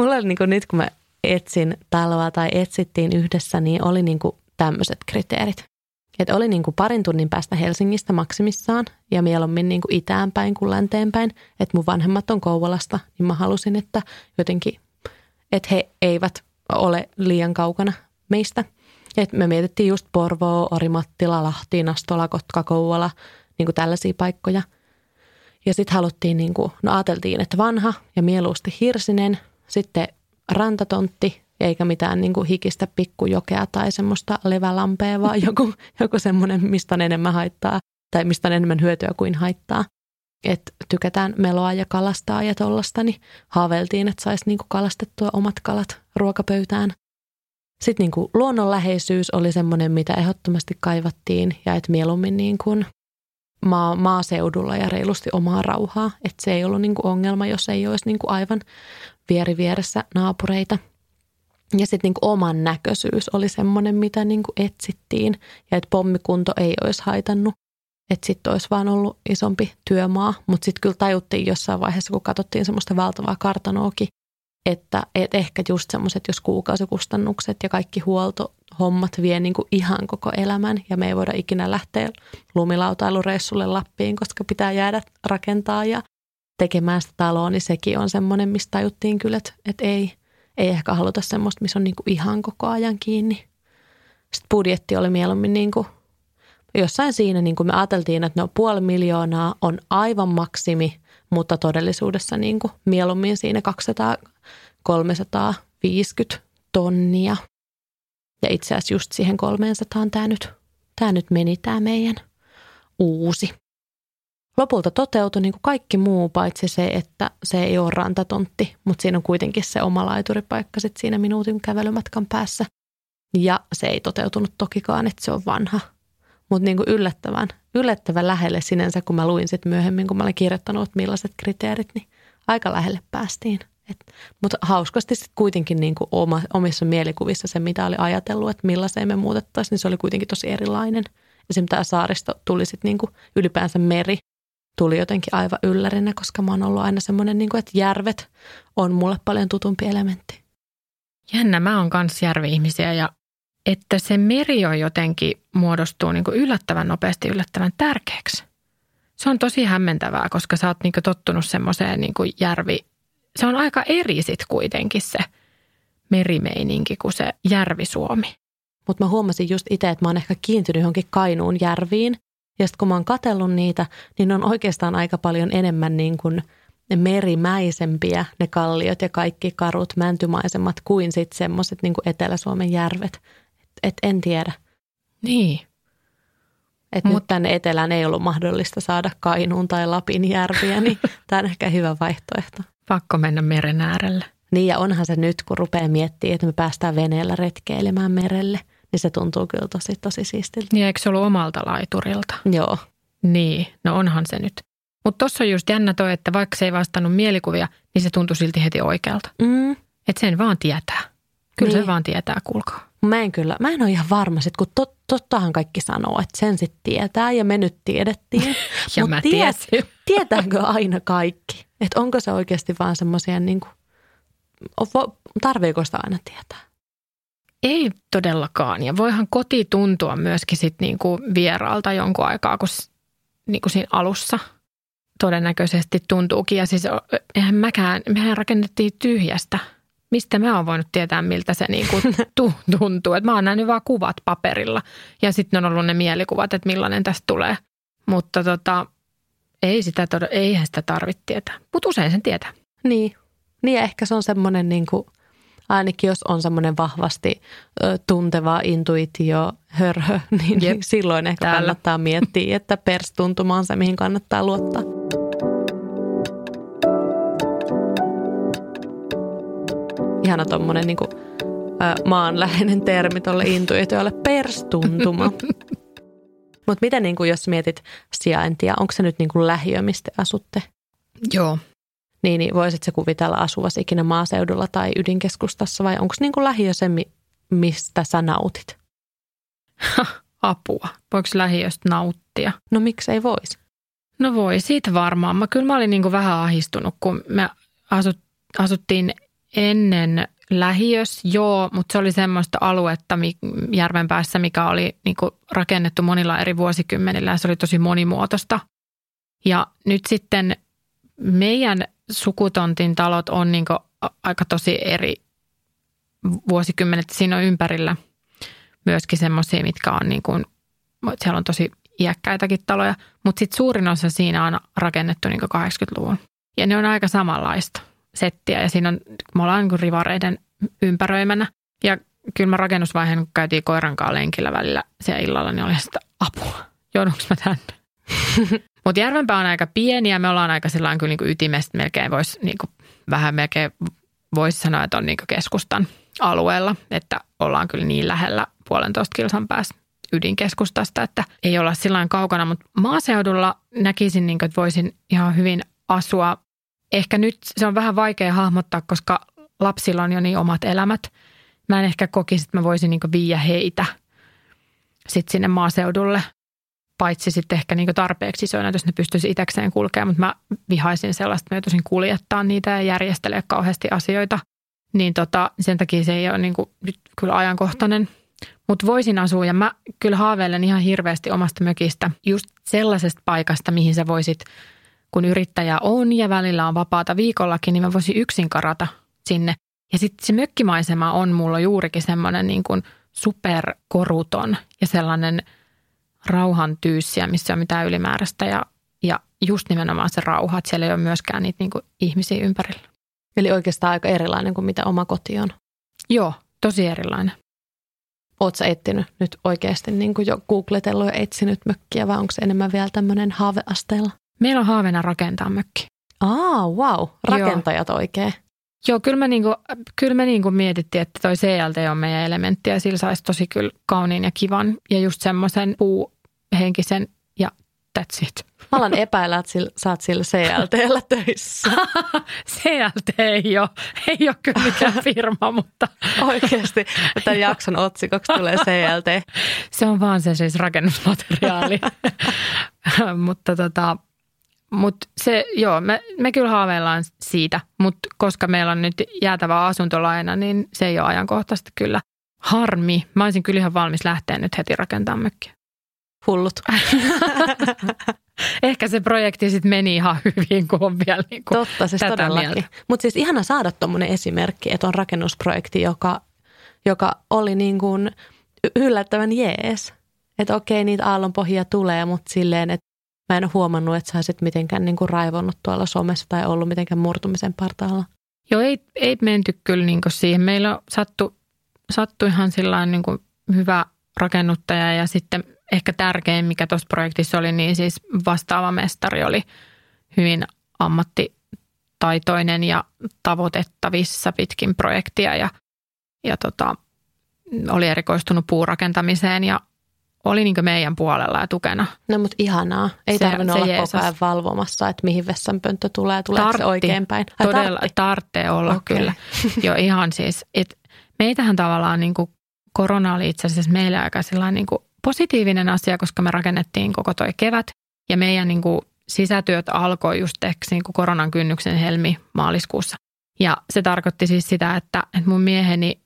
Mulla oli niin kuin nyt, kun mä etsin taloa tai etsittiin yhdessä, niin oli niin kuin tämmöiset kriteerit. Että oli niin kuin parin tunnin päästä Helsingistä maksimissaan ja mieluummin niin kuin itään päin kuin länteen päin. Että mun vanhemmat on Kouvolasta, niin mä halusin, että jotenkin, että he eivät ole liian kaukana meistä. Et me mietittiin just Porvoo, Orimattila, Lahti, Nastola, Kotka, Kouvola, niin kuin tällaisia paikkoja. Ja sitten haluttiin, niin kuin, no ajateltiin, että vanha ja mieluusti hirsinen, sitten rantatontti eikä mitään niin kuin hikistä pikkujokea tai semmoista levälampea, vaan [LAUGHS] joku, joku semmoinen, mistä on enemmän haittaa tai mistä on enemmän hyötyä kuin haittaa. Että tykätään meloa ja kalastaa ja tollasta, niin haaveltiin, että saisi niin kuin kalastettua omat kalat ruokapöytään. Sitten niin kuin luonnonläheisyys oli semmoinen, mitä ehdottomasti kaivattiin ja että mieluummin niin kuin maa, maaseudulla ja reilusti omaa rauhaa. Että se ei ollut niin kuin ongelma, jos ei olisi niin kuin aivan vieri vieressä naapureita – ja sitten niinku oman näköisyys oli semmoinen, mitä niinku etsittiin. Ja että pommikunto ei olisi haitannut. Että sitten olisi vaan ollut isompi työmaa, mutta sitten kyllä tajuttiin jossain vaiheessa, kun katsottiin semmoista valtavaa kartanoakin, että et ehkä just semmoiset, jos kuukausikustannukset ja kaikki huoltohommat vie niinku ihan koko elämän. Ja me ei voida ikinä lähteä lumilautailureissulle Lappiin, koska pitää jäädä rakentaa ja tekemään sitä taloa, niin sekin on semmoinen, mistä tajuttiin kyllä, että, että ei – ei ehkä haluta semmoista, missä on niinku ihan koko ajan kiinni. Sitten budjetti oli mieluummin niinku Jossain siinä niin kuin me ajateltiin, että no puoli miljoonaa on aivan maksimi, mutta todellisuudessa niin kuin mieluummin siinä 200-350 tonnia. Ja itse asiassa just siihen 300 tämä nyt, tämä nyt meni tämä meidän uusi. Lopulta toteutui niin kuin kaikki muu, paitsi se, että se ei ole rantatontti, mutta siinä on kuitenkin se oma laituripaikka sit siinä minuutin kävelymatkan päässä. Ja se ei toteutunut tokikaan, että se on vanha. Mutta niin yllättävän, yllättävän lähelle sinänsä, kun mä luin sitten myöhemmin, kun mä olin kirjoittanut, että millaiset kriteerit, niin aika lähelle päästiin. Mutta hauskasti sitten kuitenkin niin kuin oma, omissa mielikuvissa se, mitä oli ajatellut, että millaiseen me muutettaisiin, niin se oli kuitenkin tosi erilainen. Se, mitä saaristo tuli sitten niin kuin ylipäänsä meri, tuli jotenkin aivan yllärinä, koska mä oon ollut aina semmoinen, niin kuin, että järvet on mulle paljon tutumpi elementti. Jännä, mä oon kans järvi-ihmisiä ja että se meri on jotenkin muodostuu niin kuin yllättävän nopeasti yllättävän tärkeäksi. Se on tosi hämmentävää, koska sä oot niin kuin tottunut semmoiseen niin kuin järvi. Se on aika eri sit kuitenkin se merimeininki kuin se järvi-Suomi. Mutta mä huomasin just itse, että mä oon ehkä kiintynyt johonkin Kainuun järviin. Ja sitten kun mä oon katellut niitä, niin ne on oikeastaan aika paljon enemmän niin kuin ne merimäisempiä, ne kalliot ja kaikki karut mäntymaisemmat kuin sitten semmoiset niin Etelä-Suomen järvet. Et en tiedä. Niin. Et Mut, nyt tänne etelään ei ollut mahdollista saada Kainuun tai Lapin järviä, niin [LAUGHS] tämä on ehkä hyvä vaihtoehto. Pakko mennä meren äärelle. Niin ja onhan se nyt, kun rupeaa miettimään, että me päästään veneellä retkeilemään merelle, niin se tuntuu kyllä tosi, tosi siistiltä. Niin eikö se ollut omalta laiturilta? Joo. Niin, no onhan se nyt. Mutta tuossa on just jännä toi, että vaikka se ei vastannut mielikuvia, niin se tuntui silti heti oikealta. Mm. Että sen vaan tietää. Kyllä niin. se vaan tietää, kuulkaa. Mä en kyllä, mä en ole ihan varma sit, kun tot, tottahan kaikki sanoo, että sen sitten tietää ja me nyt tiedettiin. [LAUGHS] ja Mut mä tiet, [LAUGHS] Tietääkö aina kaikki? Että onko se oikeasti vaan semmoisia, niin kuin, tarviiko sitä aina tietää? Ei todellakaan. Ja voihan koti tuntua myöskin sit niinku vieraalta jonkun aikaa, kun niinku siinä alussa todennäköisesti tuntuukin. Ja siis eihän mäkään, mehän rakennettiin tyhjästä – mistä mä oon voinut tietää, miltä se [LAUGHS] niin kuin tuntuu. Et mä oon nähnyt vaan kuvat paperilla ja sitten on ollut ne mielikuvat, että millainen tästä tulee. Mutta tota, ei sitä, eihän sitä tarvitse tietää, mutta usein sen tietää. Niin, niin ehkä se on semmoinen niin kuin, ainakin jos on semmoinen vahvasti ö, tunteva intuitio hörhö, [LAUGHS] niin, niin silloin ehkä Täällä. kannattaa miettiä, [LAUGHS] että perstuntuma on se, mihin kannattaa luottaa. ihana tommonen niinku, ä, maanläheinen termi tuolle [LAUGHS] intuitiolle, perstuntuma. Mutta miten niinku, jos mietit sijaintia, onko se nyt niinku lähiö, mistä asutte? Joo. Niin, niin voisit se kuvitella asuvasi ikinä maaseudulla tai ydinkeskustassa vai onko niinku lähiö se, mistä sä nautit? Apua. Voiko lähiöstä nauttia? No miksei voisi? No voi, siitä varmaan. Mä kyllä mä olin niinku vähän ahistunut, kun me asut, asuttiin ennen lähiös, joo, mutta se oli semmoista aluetta järven päässä, mikä oli niin kuin rakennettu monilla eri vuosikymmenillä ja se oli tosi monimuotoista. Ja nyt sitten meidän sukutontin talot on niin aika tosi eri vuosikymmenet. Siinä on ympärillä myöskin semmoisia, mitkä on niin kuin, siellä on tosi iäkkäitäkin taloja, mutta sitten suurin osa siinä on rakennettu niin 80-luvun. Ja ne on aika samanlaista settiä ja siinä on, me ollaan niin rivareiden ympäröimänä. Ja kyllä mä rakennusvaiheen, kun käytiin koiran kanssa lenkillä välillä siellä illalla, niin oli sitä apua. Joudunko mä tänne? [LAUGHS] Mutta Järvenpää on aika pieni ja me ollaan aika sillä kyllä niin ytimestä melkein voisi niin vähän melkein voisi sanoa, että on niin keskustan alueella, että ollaan kyllä niin lähellä puolentoista kilsan päässä ydinkeskustasta, että ei olla sillä kaukana, mutta maaseudulla näkisin, niin kuin, että voisin ihan hyvin asua. Ehkä nyt se on vähän vaikea hahmottaa, koska lapsilla on jo niin omat elämät. Mä en ehkä kokisi, että mä voisin niin viiä heitä sit sinne maaseudulle, paitsi sitten ehkä niin tarpeeksi isoina, jos ne pystyisi itsekseen kulkemaan, mutta mä vihaisin sellaista, että mä kuljettaa niitä ja järjestelee kauheasti asioita. Niin tota, sen takia se ei ole niin kuin, nyt kyllä ajankohtainen. Mutta voisin asua ja mä kyllä haaveilen ihan hirveästi omasta mökistä just sellaisesta paikasta, mihin sä voisit – kun yrittäjä on ja välillä on vapaata viikollakin, niin mä voisin yksin karata sinne. Ja sitten se mökkimaisema on mulla juurikin semmoinen niin superkoruton ja sellainen rauhan tyyssiä, missä on mitään ylimääräistä ja, ja just nimenomaan se rauha, että siellä ei ole myöskään niitä niin kuin ihmisiä ympärillä. Eli oikeastaan aika erilainen kuin mitä oma koti on. Joo, tosi erilainen. Oletko etsinyt nyt oikeasti niin kuin jo googletellut ja etsinyt mökkiä vai onko se enemmän vielä tämmöinen haaveasteella? Meillä on haaveena rakentaa mökki. Aa, wow. Rakentajat Joo. oikein. Joo, kyllä me, niinku, kyllä me niinku mietittiin, että toi CLT on meidän elementti ja sillä saisi tosi kyllä kauniin ja kivan ja just semmoisen puuhenkisen ja that's it. Mä alan epäillä, että sillä, sä oot sillä CLTllä töissä. [LAUGHS] CLT ei ole, ei ole kyllä mikään [LAUGHS] firma, mutta... Oikeasti, tämän jakson otsikoksi tulee CLT. Se on vaan se siis rakennusmateriaali. [LAUGHS] mutta tota, mutta se, joo, me, me kyllä haaveillaan siitä, mutta koska meillä on nyt jäätävä asuntolaina, niin se ei ole ajankohtaisesti kyllä. Harmi. Mä olisin kyllä ihan valmis lähteä nyt heti rakentamaan mökkiä. Hullut. [LAUGHS] Ehkä se projekti sitten meni ihan hyvin, kun on vielä niin kuin Totta, siis tätä todellakin. Mutta siis ihana saada tuommoinen esimerkki, että on rakennusprojekti, joka, joka oli niin kuin yllättävän jees. Että okei, niitä aallonpohjia tulee, mutta silleen, että mä en ole huomannut, että sä olisit mitenkään niin kuin raivonnut tuolla somessa tai ollut mitenkään murtumisen partaalla. Joo, ei, ei menty kyllä niin kuin siihen. Meillä sattui, sattui ihan sillä niin kuin hyvä rakennuttaja ja sitten ehkä tärkein, mikä tuossa projektissa oli, niin siis vastaava mestari oli hyvin ammattitaitoinen ja tavoitettavissa pitkin projektia ja, ja tota, oli erikoistunut puurakentamiseen ja oli niin meidän puolella ja tukena. No mutta ihanaa. Ei se, tarvinnut se olla jeesas. koko ajan valvomassa, että mihin vessanpönttö tulee, tuleeko tartti, se oikein päin. Ai, todella tartti. tarttee olla okay. kyllä. [LAUGHS] Joo ihan siis, että meitähän tavallaan niin kuin korona oli itse asiassa meille aika niin kuin positiivinen asia, koska me rakennettiin koko toi kevät ja meidän niin kuin sisätyöt alkoi just niin kuin koronan kynnyksen helmi maaliskuussa. Ja se tarkoitti siis sitä, että, että mun mieheni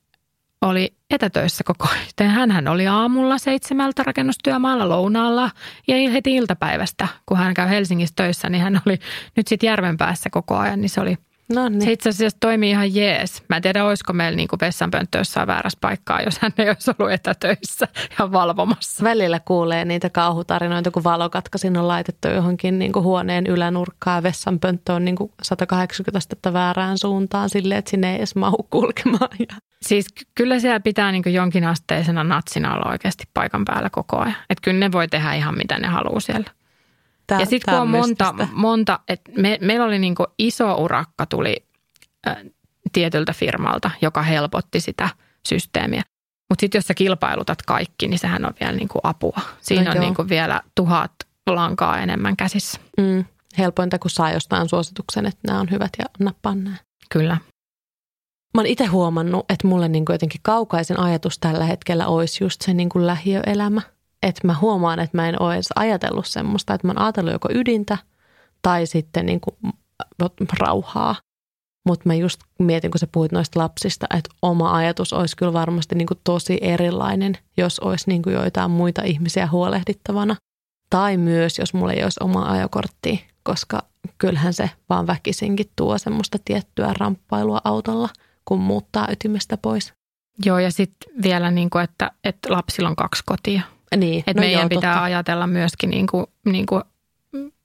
oli etätöissä koko ajan. Hänhän oli aamulla seitsemältä rakennustyömaalla lounaalla ja heti iltapäivästä, kun hän käy Helsingissä töissä, niin hän oli nyt sitten järven päässä koko ajan, niin se oli No niin. Se itse asiassa toimii ihan jees. Mä en tiedä, olisiko meillä niin vessanpönttö jossain väärässä paikkaa, jos hän ei olisi ollut etätöissä [LAUGHS] ja valvomassa. Välillä kuulee niitä kauhutarinoita, kun valokatkaisin on laitettu johonkin niin kuin huoneen ylänurkkaan ja vessanpönttö on niin kuin 180 astetta väärään suuntaan silleen, että sinne ei edes mahu kulkemaan. Ja... Siis kyllä siellä pitää niin kuin jonkin asteisena natsina olla oikeasti paikan päällä koko ajan. Että kyllä ne voi tehdä ihan mitä ne haluaa siellä. Tää, ja sitten kun on monta, monta että me, meillä oli niin iso urakka tuli ä, tietyltä firmalta, joka helpotti sitä systeemiä. Mutta sitten jos sä kilpailutat kaikki, niin sehän on vielä niin kuin apua. Siinä no on niin kuin vielä tuhat lankaa enemmän käsissä. Mm, helpointa, kun saa jostain suosituksen, että nämä on hyvät ja nappaan nämä. Kyllä. Mä oon itse huomannut, että mulle niin kuin jotenkin kaukaisin ajatus tällä hetkellä olisi just se niin kuin lähiöelämä – että mä huomaan, että mä en ole edes ajatellut semmoista, että mä oon ajatellut joko ydintä tai sitten niin kuin rauhaa. Mutta mä just mietin, kun sä puhuit noista lapsista, että oma ajatus olisi kyllä varmasti niin kuin tosi erilainen, jos olisi niin kuin joitain muita ihmisiä huolehdittavana. Tai myös, jos mulla ei olisi omaa ajokorttia, koska kyllähän se vaan väkisinkin tuo semmoista tiettyä ramppailua autolla, kun muuttaa ytimestä pois. Joo, ja sitten vielä, niin kuin, että, että lapsilla on kaksi kotia. Niin, että no meidän joo, pitää totta. ajatella myöskin niin kuin, niin kuin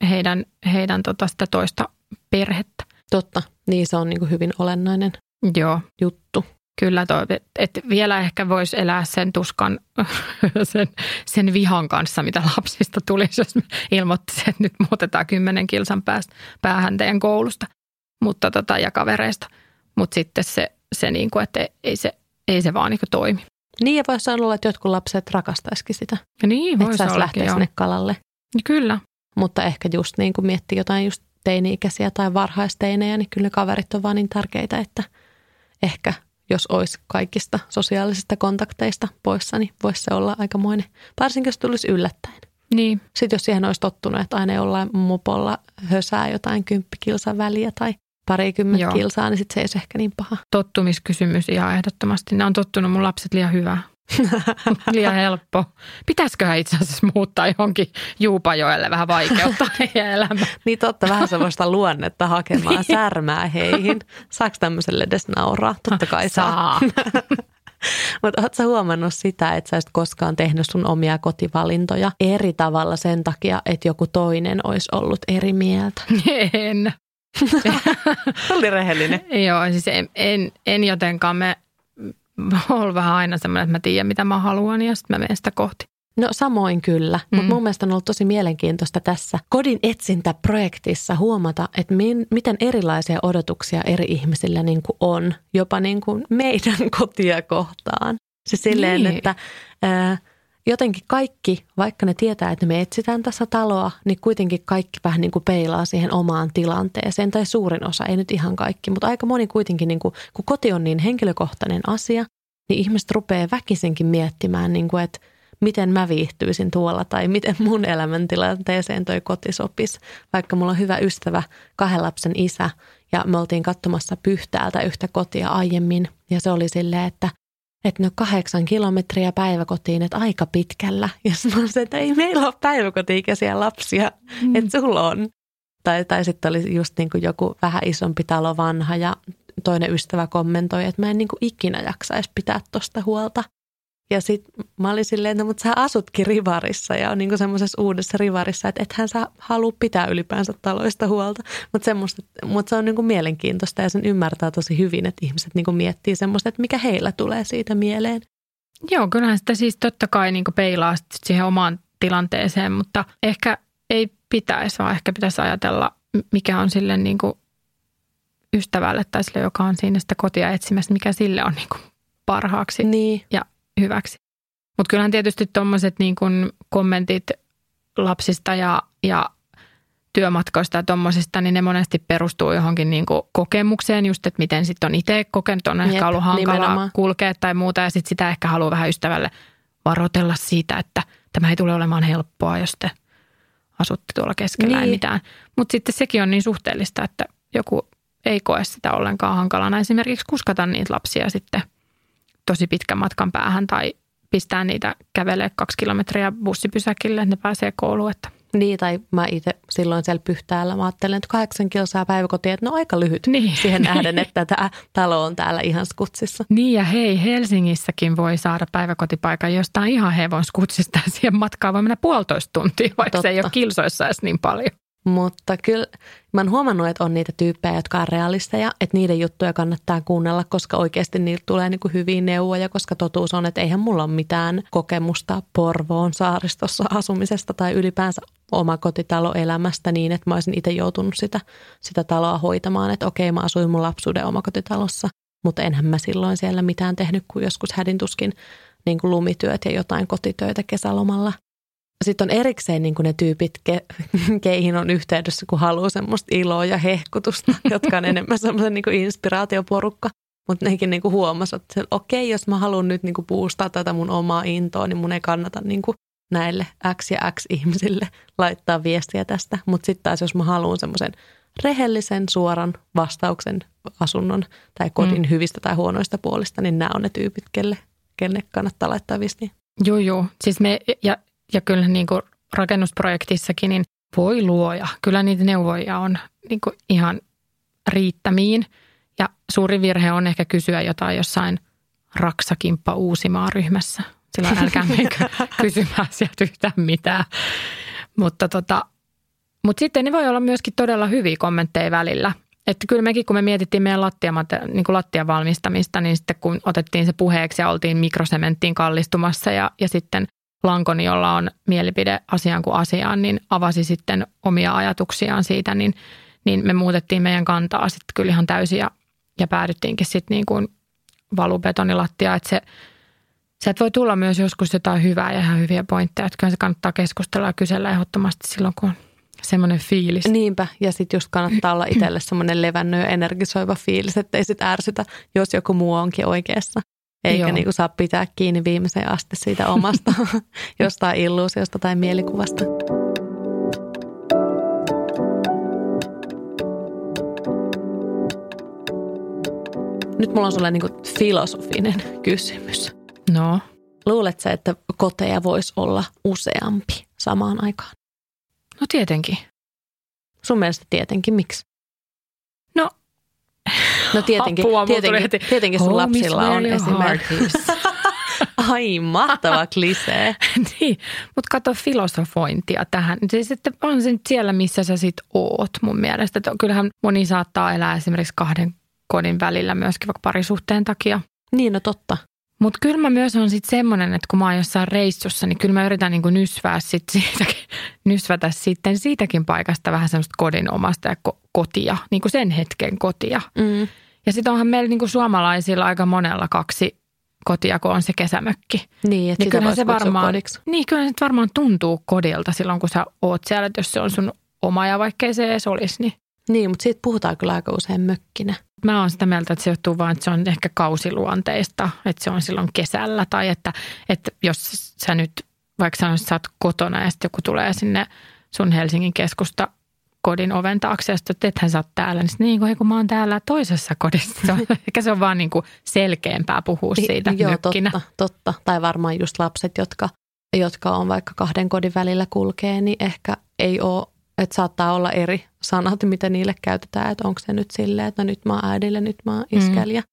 heidän, heidän tota sitä toista perhettä. Totta, niin se on niin kuin hyvin olennainen joo. juttu. Kyllä, toi, että vielä ehkä voisi elää sen tuskan, [LAUGHS] sen, sen vihan kanssa, mitä lapsista tulisi, jos ilmoittaisi, että nyt muutetaan kymmenen kilsan päästä, päähän teidän koulusta mutta tota, ja kavereista. Mutta sitten se, se niin kuin, että ei se, ei se vaan niin toimi. Niin ja voisi olla, että jotkut lapset rakastaisikin sitä. Ja niin, voisi olla. lähteä joo. sinne kalalle. Kyllä. Mutta ehkä just niin kuin miettii jotain just teini-ikäisiä tai varhaisteinejä, niin kyllä ne kaverit on vaan niin tärkeitä, että ehkä jos olisi kaikista sosiaalisista kontakteista poissa, niin voisi se olla aikamoinen. Varsinkin jos tulisi yllättäen. Niin. Sitten jos siihen olisi tottunut, että aina jollain mupolla hösää jotain kymppikilsan väliä tai parikymmentä Joo. kilsaa, niin sit se ei ole ehkä niin paha. Tottumiskysymys ihan ehdottomasti. Ne on tottunut mun lapset liian hyvää. [LAUGHS] liian helppo. Pitäisiköhän itse asiassa muuttaa johonkin Juupajoelle vähän vaikeuttaa [LAUGHS] heidän elämää. niin totta, vähän sellaista luonnetta hakemaan niin. särmää heihin. Saako tämmöiselle edes nauraa? Totta kai saa. saa. [LAUGHS] Mutta ootko huomannut sitä, että sä et koskaan tehnyt sun omia kotivalintoja eri tavalla sen takia, että joku toinen olisi ollut eri mieltä? En. Oli rehellinen. [LAUGHS] Joo, siis en, en, en jotenkaan me olen vähän aina semmoinen, että mä tiedän mitä mä haluan ja sitten mä menen sitä kohti. No samoin kyllä, mm. mutta mun mielestä on ollut tosi mielenkiintoista tässä kodin etsintäprojektissa huomata, että min, miten erilaisia odotuksia eri ihmisillä niin kuin on, jopa niin kuin meidän kotia kohtaan. Se silleen, niin. että ää, jotenkin kaikki, vaikka ne tietää, että me etsitään tässä taloa, niin kuitenkin kaikki vähän niin kuin peilaa siihen omaan tilanteeseen. Tai suurin osa, ei nyt ihan kaikki, mutta aika moni kuitenkin, niin kuin, kun koti on niin henkilökohtainen asia, niin ihmiset rupeaa väkisinkin miettimään, niin kuin, että miten mä viihtyisin tuolla tai miten mun elämäntilanteeseen toi koti sopisi. Vaikka mulla on hyvä ystävä, kahden lapsen isä ja me oltiin katsomassa Pyhtäältä yhtä kotia aiemmin ja se oli silleen, että että no kahdeksan kilometriä päiväkotiin, että aika pitkällä. [LAUGHS] Ja mä se, että ei meillä ole päiväkoti-ikäisiä lapsia, mm. että sulla on. Tai, tai sitten oli just niin kuin joku vähän isompi talo vanha ja toinen ystävä kommentoi, että mä en niin kuin ikinä jaksaisi pitää tuosta huolta. Ja sitten mä olin silleen, että no, mutta sä asutkin rivarissa ja on niin semmoisessa uudessa rivarissa, että ethän sä halua pitää ylipäänsä taloista huolta. Mutta mut se on niin mielenkiintoista ja sen ymmärtää tosi hyvin, että ihmiset niin miettii semmoista, että mikä heillä tulee siitä mieleen. Joo, kyllähän sitä siis totta kai niin peilaa siihen omaan tilanteeseen, mutta ehkä ei pitäisi, vaan ehkä pitäisi ajatella, mikä on sille niin ystävälle tai sille, joka on siinä sitä kotia etsimässä, mikä sille on niin parhaaksi. Niin. Ja hyväksi. Mutta kyllähän tietysti tuommoiset niin kommentit lapsista ja, ja työmatkoista ja tuommoisista, niin ne monesti perustuu johonkin niin kuin kokemukseen, just että miten sitten on itse kokenut, on Jep, ehkä ollut hankala nimenomaan. kulkea tai muuta, ja sitten sitä ehkä haluaa vähän ystävälle varotella siitä, että tämä ei tule olemaan helppoa, jos te asutte tuolla keskellä niin. ei mitään. Mutta sitten sekin on niin suhteellista, että joku ei koe sitä ollenkaan hankalana esimerkiksi kuskata niitä lapsia sitten – tosi pitkän matkan päähän tai pistää niitä kävelee kaksi kilometriä bussipysäkille, että ne pääsee kouluun. Että. Niin, tai mä itse silloin siellä Pyhtäällä, mä ajattelen, että kahdeksan kilsaa päiväkotiin, että no aika lyhyt niin. siihen [LAUGHS] nähden, että tämä talo on täällä ihan skutsissa. Niin ja hei, Helsingissäkin voi saada päiväkotipaikan jostain ihan hevon skutsista. Siihen matkaan voi mennä puolitoista tuntia, vaikka Totta. se ei ole kilsoissa edes niin paljon. Mutta kyllä mä oon huomannut, että on niitä tyyppejä, jotka on realisteja, että niiden juttuja kannattaa kuunnella, koska oikeasti niiltä tulee niin kuin hyviä neuvoja, koska totuus on, että eihän mulla ole mitään kokemusta Porvoon saaristossa asumisesta tai ylipäänsä omakotitaloelämästä niin, että mä olisin itse joutunut sitä, sitä taloa hoitamaan, että okei mä asuin mun lapsuuden omakotitalossa, mutta enhän mä silloin siellä mitään tehnyt kuin joskus hädintuskin niin kuin lumityöt ja jotain kotitöitä kesälomalla – sitten on erikseen niin kuin ne tyypit, ke, [LAUGHS] keihin on yhteydessä, kun haluaa semmoista iloa ja hehkutusta, [LAUGHS] jotka on enemmän semmoisen niin inspiraatioporukka. Mutta nekin niin huomasi, että okei, okay, jos mä haluan nyt niin kuin puustaa tätä mun omaa intoa, niin mun ei kannata niin kuin näille X ja X ihmisille laittaa viestiä tästä. Mutta sitten taas, jos mä haluan semmoisen rehellisen, suoran vastauksen asunnon tai kodin mm. hyvistä tai huonoista puolista, niin nämä on ne tyypit, kelle, kelle kannattaa laittaa viestiä. Joo, joo. Siis me, ja ja kyllä niin kuin rakennusprojektissakin, niin voi luoja. Kyllä niitä neuvoja on niin kuin ihan riittämiin. Ja suuri virhe on ehkä kysyä jotain jossain raksakimppa Uusimaa ryhmässä. Silloin älkää menkö [LAUGHS] kysymään sieltä yhtään mitään. Mutta tota, mutta sitten ne voi olla myöskin todella hyviä kommentteja välillä. Että kyllä mekin, kun me mietittiin meidän lattiamate, niin kuin lattian valmistamista, niin sitten kun otettiin se puheeksi ja oltiin mikrosementtiin kallistumassa ja, ja sitten Lankoni, jolla on mielipide asiaan kuin asiaan, niin avasi sitten omia ajatuksiaan siitä, niin, niin me muutettiin meidän kantaa sitten kyllä ihan täysin ja, ja päädyttiinkin sitten niin kuin valubetonilattia, että se, sieltä voi tulla myös joskus jotain hyvää ja ihan hyviä pointteja, että kyllä se kannattaa keskustella ja kysellä ehdottomasti silloin, kun on semmoinen fiilis. Niinpä, ja sitten just kannattaa olla itselle semmoinen levännyt ja energisoiva fiilis, ettei sitten ärsytä, jos joku muu onkin oikeassa. Eikä niin kuin saa pitää kiinni viimeiseen asti siitä omasta [LAUGHS] jostain illuusiosta tai mielikuvasta. Nyt mulla on sulle niin kuin filosofinen kysymys. No? Luuletko että koteja voisi olla useampi samaan aikaan? No tietenkin. Sun mielestä tietenkin, miksi? No No tietenkin, Apua, tietenkin, heti, tietenkin sun "Home is lapsilla on esimerkiksi. heart is." Ai, mahtava klisee. [LAUGHS] niin, mutta kato filosofointia tähän. Se sitten on se nyt siellä, missä sä sit oot mun mielestä. Että kyllähän moni saattaa elää esimerkiksi kahden kodin välillä myöskin vaikka parisuhteen takia. Niin, no totta. Mutta kyllä mä myös on sitten semmoinen, että kun mä oon jossain reissussa, niin kyllä mä yritän niinku nysvää sit siitäkin, [LAUGHS] nysvätä sitten siitäkin paikasta vähän semmoista kodin ja ko- kotia, niin kuin sen hetken kotia. Mm. Ja sitten onhan meillä niinku suomalaisilla aika monella kaksi kotia, kun on se kesämökki. Niin, että Niin sitä voisi se varmaan, kodiksi. niin kyllä se varmaan tuntuu kodilta silloin, kun sä oot siellä, että jos se on sun oma ja vaikkei se edes olisi, niin Niin, mutta siitä puhutaan kyllä aika usein mökkinä. Mä oon sitä mieltä, että se johtuu vaan, että se on ehkä kausiluonteista, että se on silloin kesällä tai että, että jos sä nyt vaikka sanoisit, että sä oot kotona ja sitten joku tulee sinne sun Helsingin keskusta kodin oven taakse ja sitten että ethän sä oot täällä, niin, sit, niin kuin, kun mä oon täällä toisessa kodissa. Se on, [LAUGHS] ehkä se on vaan niin kuin selkeämpää puhua siitä Joo, mökkinä. totta, totta. Tai varmaan just lapset, jotka, jotka on vaikka kahden kodin välillä kulkee, niin ehkä ei ole, että saattaa olla eri sanat, mitä niille käytetään, että onko se nyt silleen, että no nyt mä oon äidillä, nyt mä oon Mm. iskäliä.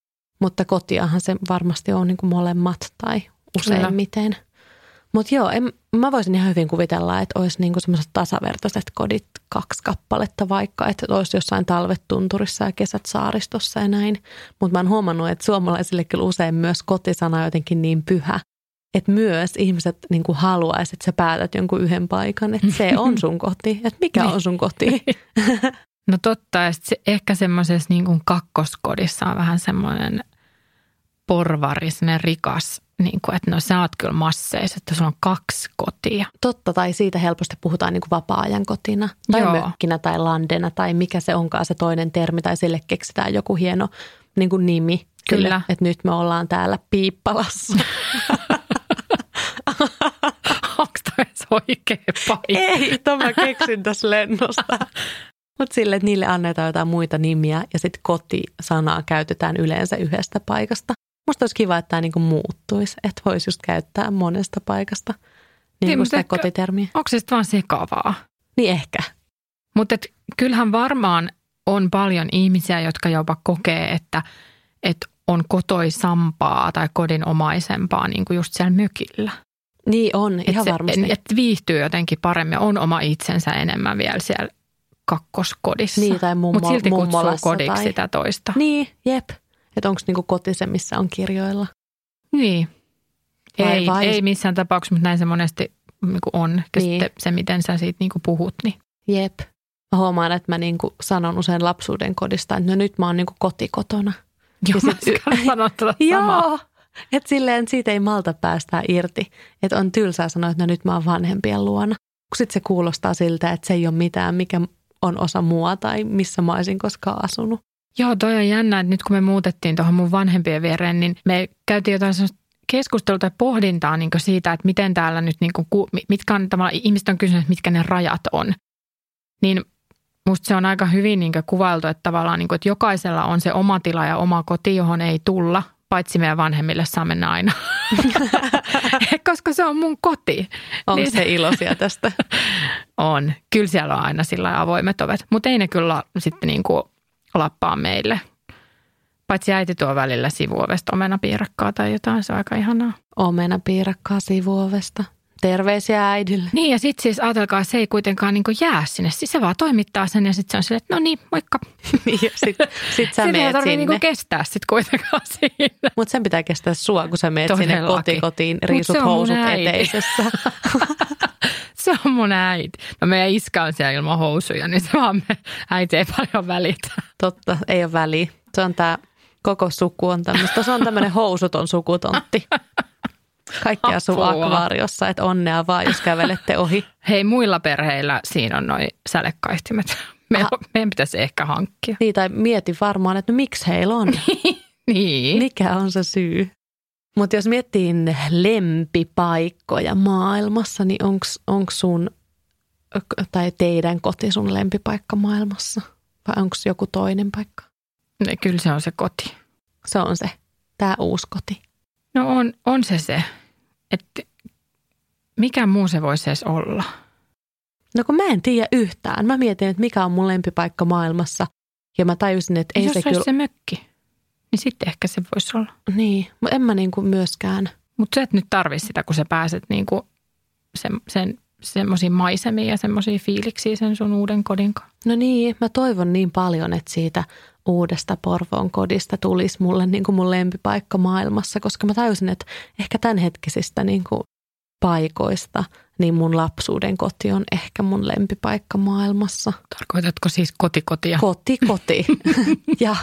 Mutta kotiahan se varmasti on niin kuin molemmat tai useimmiten. Mutta joo, en, mä voisin ihan hyvin kuvitella, että olisi niinku semmoiset tasavertaiset kodit, kaksi kappaletta vaikka, että olisi jossain talvet tunturissa ja kesät saaristossa ja näin. Mutta mä oon huomannut, että suomalaisille kyllä usein myös kotisana on jotenkin niin pyhä, että myös ihmiset niinku haluaisi, että sä päätät jonkun yhden paikan, että se on [LAUGHS] sun koti, että mikä on sun koti. [LAUGHS] No totta, ja sit se, ehkä semmoisessa niin kuin kakkoskodissa on vähän semmoinen porvari, rikas, niin kuin, että no sä oot kyllä masseissa, että sulla on kaksi kotia. Totta, tai siitä helposti puhutaan niin kuin vapaa-ajan kotina tai Joo. mökkinä tai landena tai mikä se onkaan se toinen termi tai sille keksitään joku hieno niin kuin nimi. Kyllä. Että nyt me ollaan täällä Piippalassa. [LAUGHS] [LAUGHS] Oikea paikka? Ei, tämä keksin tässä lennosta. [LAUGHS] Mutta sille, että niille annetaan jotain muita nimiä ja sitten kotisanaa käytetään yleensä yhdestä paikasta. Musta olisi kiva, että tämä niinku muuttuisi, että voisi just käyttää monesta paikasta niin Niin, kuin sitä ehkä- kotitermiä. Onko se sitten vaan sekavaa? Niin ehkä. Mutta kyllähän varmaan on paljon ihmisiä, jotka jopa kokee, että, että on kotoisampaa tai kodinomaisempaa niin kuin just siellä mökillä. Niin on, ihan että se, varmasti. Että viihtyy jotenkin paremmin, on oma itsensä enemmän vielä siellä kakkoskodissa. Niin, tai mummo, Mutta silti kutsuu kodiksi tai... sitä toista. Niin, jep. Että onko niinku koti se, missä on kirjoilla. Niin. Vai- ei, vai- ei missään tapauksessa, mutta näin se monesti niin kuin on. Ja Niin. sitten se, miten sä siitä niin kuin puhut, niin Jep. Mä huomaan, että mä niinku sanon usein lapsuuden kodista, että no nyt mä oon niinku kotikotona. Joo, Ja mä sit- sanon [LAUGHS] tätä samaa. Joo. Että silleen siitä ei malta päästää irti. Että on tylsää sanoa, että no nyt mä oon vanhempien luona. Sitten se kuulostaa siltä, että se ei ole mitään, mikä on osa mua tai missä mä olisin koskaan asunut. Joo, toi on jännä, että nyt kun me muutettiin tuohon mun vanhempien viereen, niin me käytiin jotain keskustelua tai pohdintaa niin siitä, että miten täällä nyt, niin kuin, mitkä on tavallaan, ihmiset on kysynyt, mitkä ne rajat on. Niin musta se on aika hyvin niin kuvailtu, että tavallaan niin kuin, että jokaisella on se oma tila ja oma koti, johon ei tulla, paitsi meidän vanhemmille saa mennä aina. [LAUGHS] Koska se on mun koti. Onko Niin. se iloisia tästä? [LAUGHS] On. Kyllä siellä on aina sillä avoimet ovet, mutta ei ne kyllä sitten niin kuin lappaa meille. Paitsi äiti tuo välillä sivuovesta omenapiirakkaa tai jotain, se on aika ihanaa. Omena piirakkaa sivuovesta. Terveisiä äidille. Niin ja sitten siis ajatelkaa, se ei kuitenkaan niin jää sinne. Siis se vaan toimittaa sen ja sitten se on silleen, että no niin, moikka. [LAUGHS] Niin, ja sit, sit sä meet tarvitse sinne. niin kestää sitten kuitenkaan [LAUGHS] siinä. Mutta sen pitää kestää sua, kun sä meet sinne Todellakin. kotikotiin, Mut riisut se housut eteisessä. [LAUGHS] Se on mun äiti. No meidän iskä on siellä ilman housuja, niin se vaan me, äiti ei paljon välitä. Totta, ei ole väliä. Se on tämä koko suku on tämmöistä. Se on tämmöinen housuton sukutontti. Kaikki asuu Apua. akvaariossa, että onnea vaan, jos kävelette ohi. [LAUGHS] Hei, muilla perheillä siinä on noin sälekaihtimet. [LAUGHS] Meidän, Ah. meidän pitäisi ehkä hankkia. Niin, tai mieti varmaan, että no miksi heillä on? [LAUGHS] Niin. Mikä on se syy? Mutta jos miettii lempipaikkoja maailmassa, niin onko sun tai teidän koti sun lempipaikka maailmassa? Vai onko joku toinen paikka? No, Kyllä se on se koti. Se on se, tämä uusi koti. No on, on se se. Että mikä muu se voisi edes olla? No kun mä en tiedä yhtään. Mä mietin, että mikä on mun lempipaikka maailmassa. Ja mä tajusin, että ei Jos se olisi kyllä... se mökki, niin sitten ehkä se voisi olla. Niin, mutta en mä niin kuin myöskään. Mutta sä et nyt tarvi sitä, kun sä pääset niinku sen, sen, semmoisiin maisemiin ja semmoisiin fiiliksiin sen sun uuden kodin kanssa. No niin, mä toivon niin paljon, että siitä uudesta Porvoon kodista tulisi mulle niin kuin mun lempipaikka maailmassa, koska mä tajusin, että ehkä tämänhetkisistä niin kuin paikoista, niin mun lapsuuden koti on ehkä mun lempipaikka maailmassa. Tarkoitatko siis kotikotia? Koti, koti. [LAUGHS] ja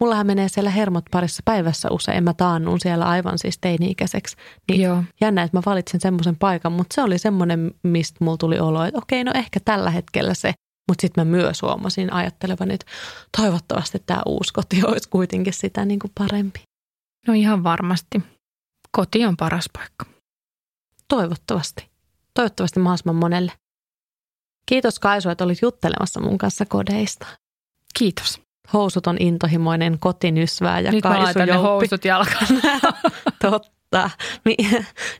mullahan menee siellä hermot parissa päivässä usein. Mä taannun siellä aivan siis teini-ikäiseksi. Niin Joo. jännä, että mä valitsin semmoisen paikan, mutta se oli semmoinen, mistä mulla tuli olo, että okei, no ehkä tällä hetkellä se. Mutta sitten mä myös huomasin ajattelevan, että toivottavasti tämä uusi koti olisi kuitenkin sitä niin kuin parempi. No ihan varmasti. Koti on paras paikka. Toivottavasti. Toivottavasti mahdollisimman monelle. Kiitos Kaisu, että olit juttelemassa mun kanssa kodeista. Kiitos. Housut on intohimoinen kotinysvää ja Nyt mä Kaisu laitan ne housut jalkaan. [LAUGHS] Totta.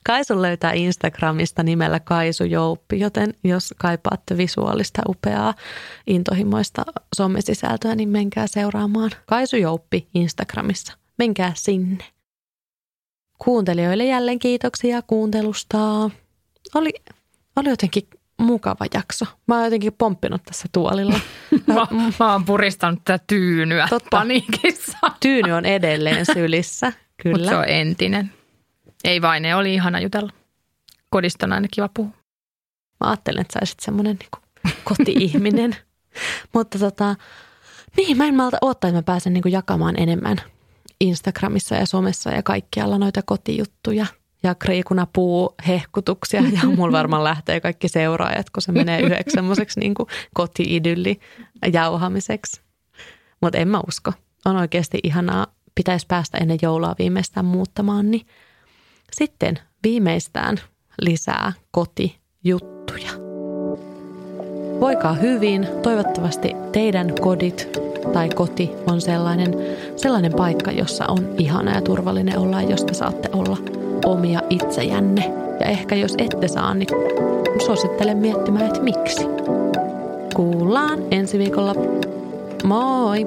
Kaisu löytää Instagramista nimellä Kaisu Jouppi, joten jos kaipaatte visuaalista upeaa intohimoista somesisältöä, niin menkää seuraamaan Kaisu Jouppi Instagramissa. Menkää sinne. Kuuntelijoille jälleen kiitoksia kuuntelusta. Oli, oli jotenkin mukava jakso. Mä oon jotenkin pomppinut tässä tuolilla. [LAUGHS] mä, mä oon puristanut tätä tyynyä Totta. paniikissa. [LAUGHS] Tyyny on edelleen sylissä. Mutta Kyllä. se on entinen. Ei vain, ne oli ihana jutella. Kodista on aina kiva puhua. Mä ajattelen, että sä olisit semmoinen niin koti-ihminen. [LAUGHS] Mutta tota, niin, mä en malta odottaa, että mä pääsen niin jakamaan enemmän Instagramissa ja somessa ja kaikkialla noita kotijuttuja. Ja kriikunapuu hehkutuksia ja [LAUGHS] mulla varmaan lähtee kaikki seuraajat, kun se menee yhdeksi semmoiseksi niin koti-idylli jauhamiseksi. Mutta en mä usko. On oikeasti ihanaa. Pitäisi päästä ennen joulua viimeistään muuttamaan, niin sitten viimeistään lisää kotijuttuja. Voikaa hyvin. Toivottavasti teidän kodit tai koti on sellainen, sellainen paikka, jossa on ihana ja turvallinen olla, ja josta saatte olla omia itsejänne. Ja ehkä jos ette saa, niin suosittelen miettimään, että miksi. Kuullaan ensi viikolla. Moi!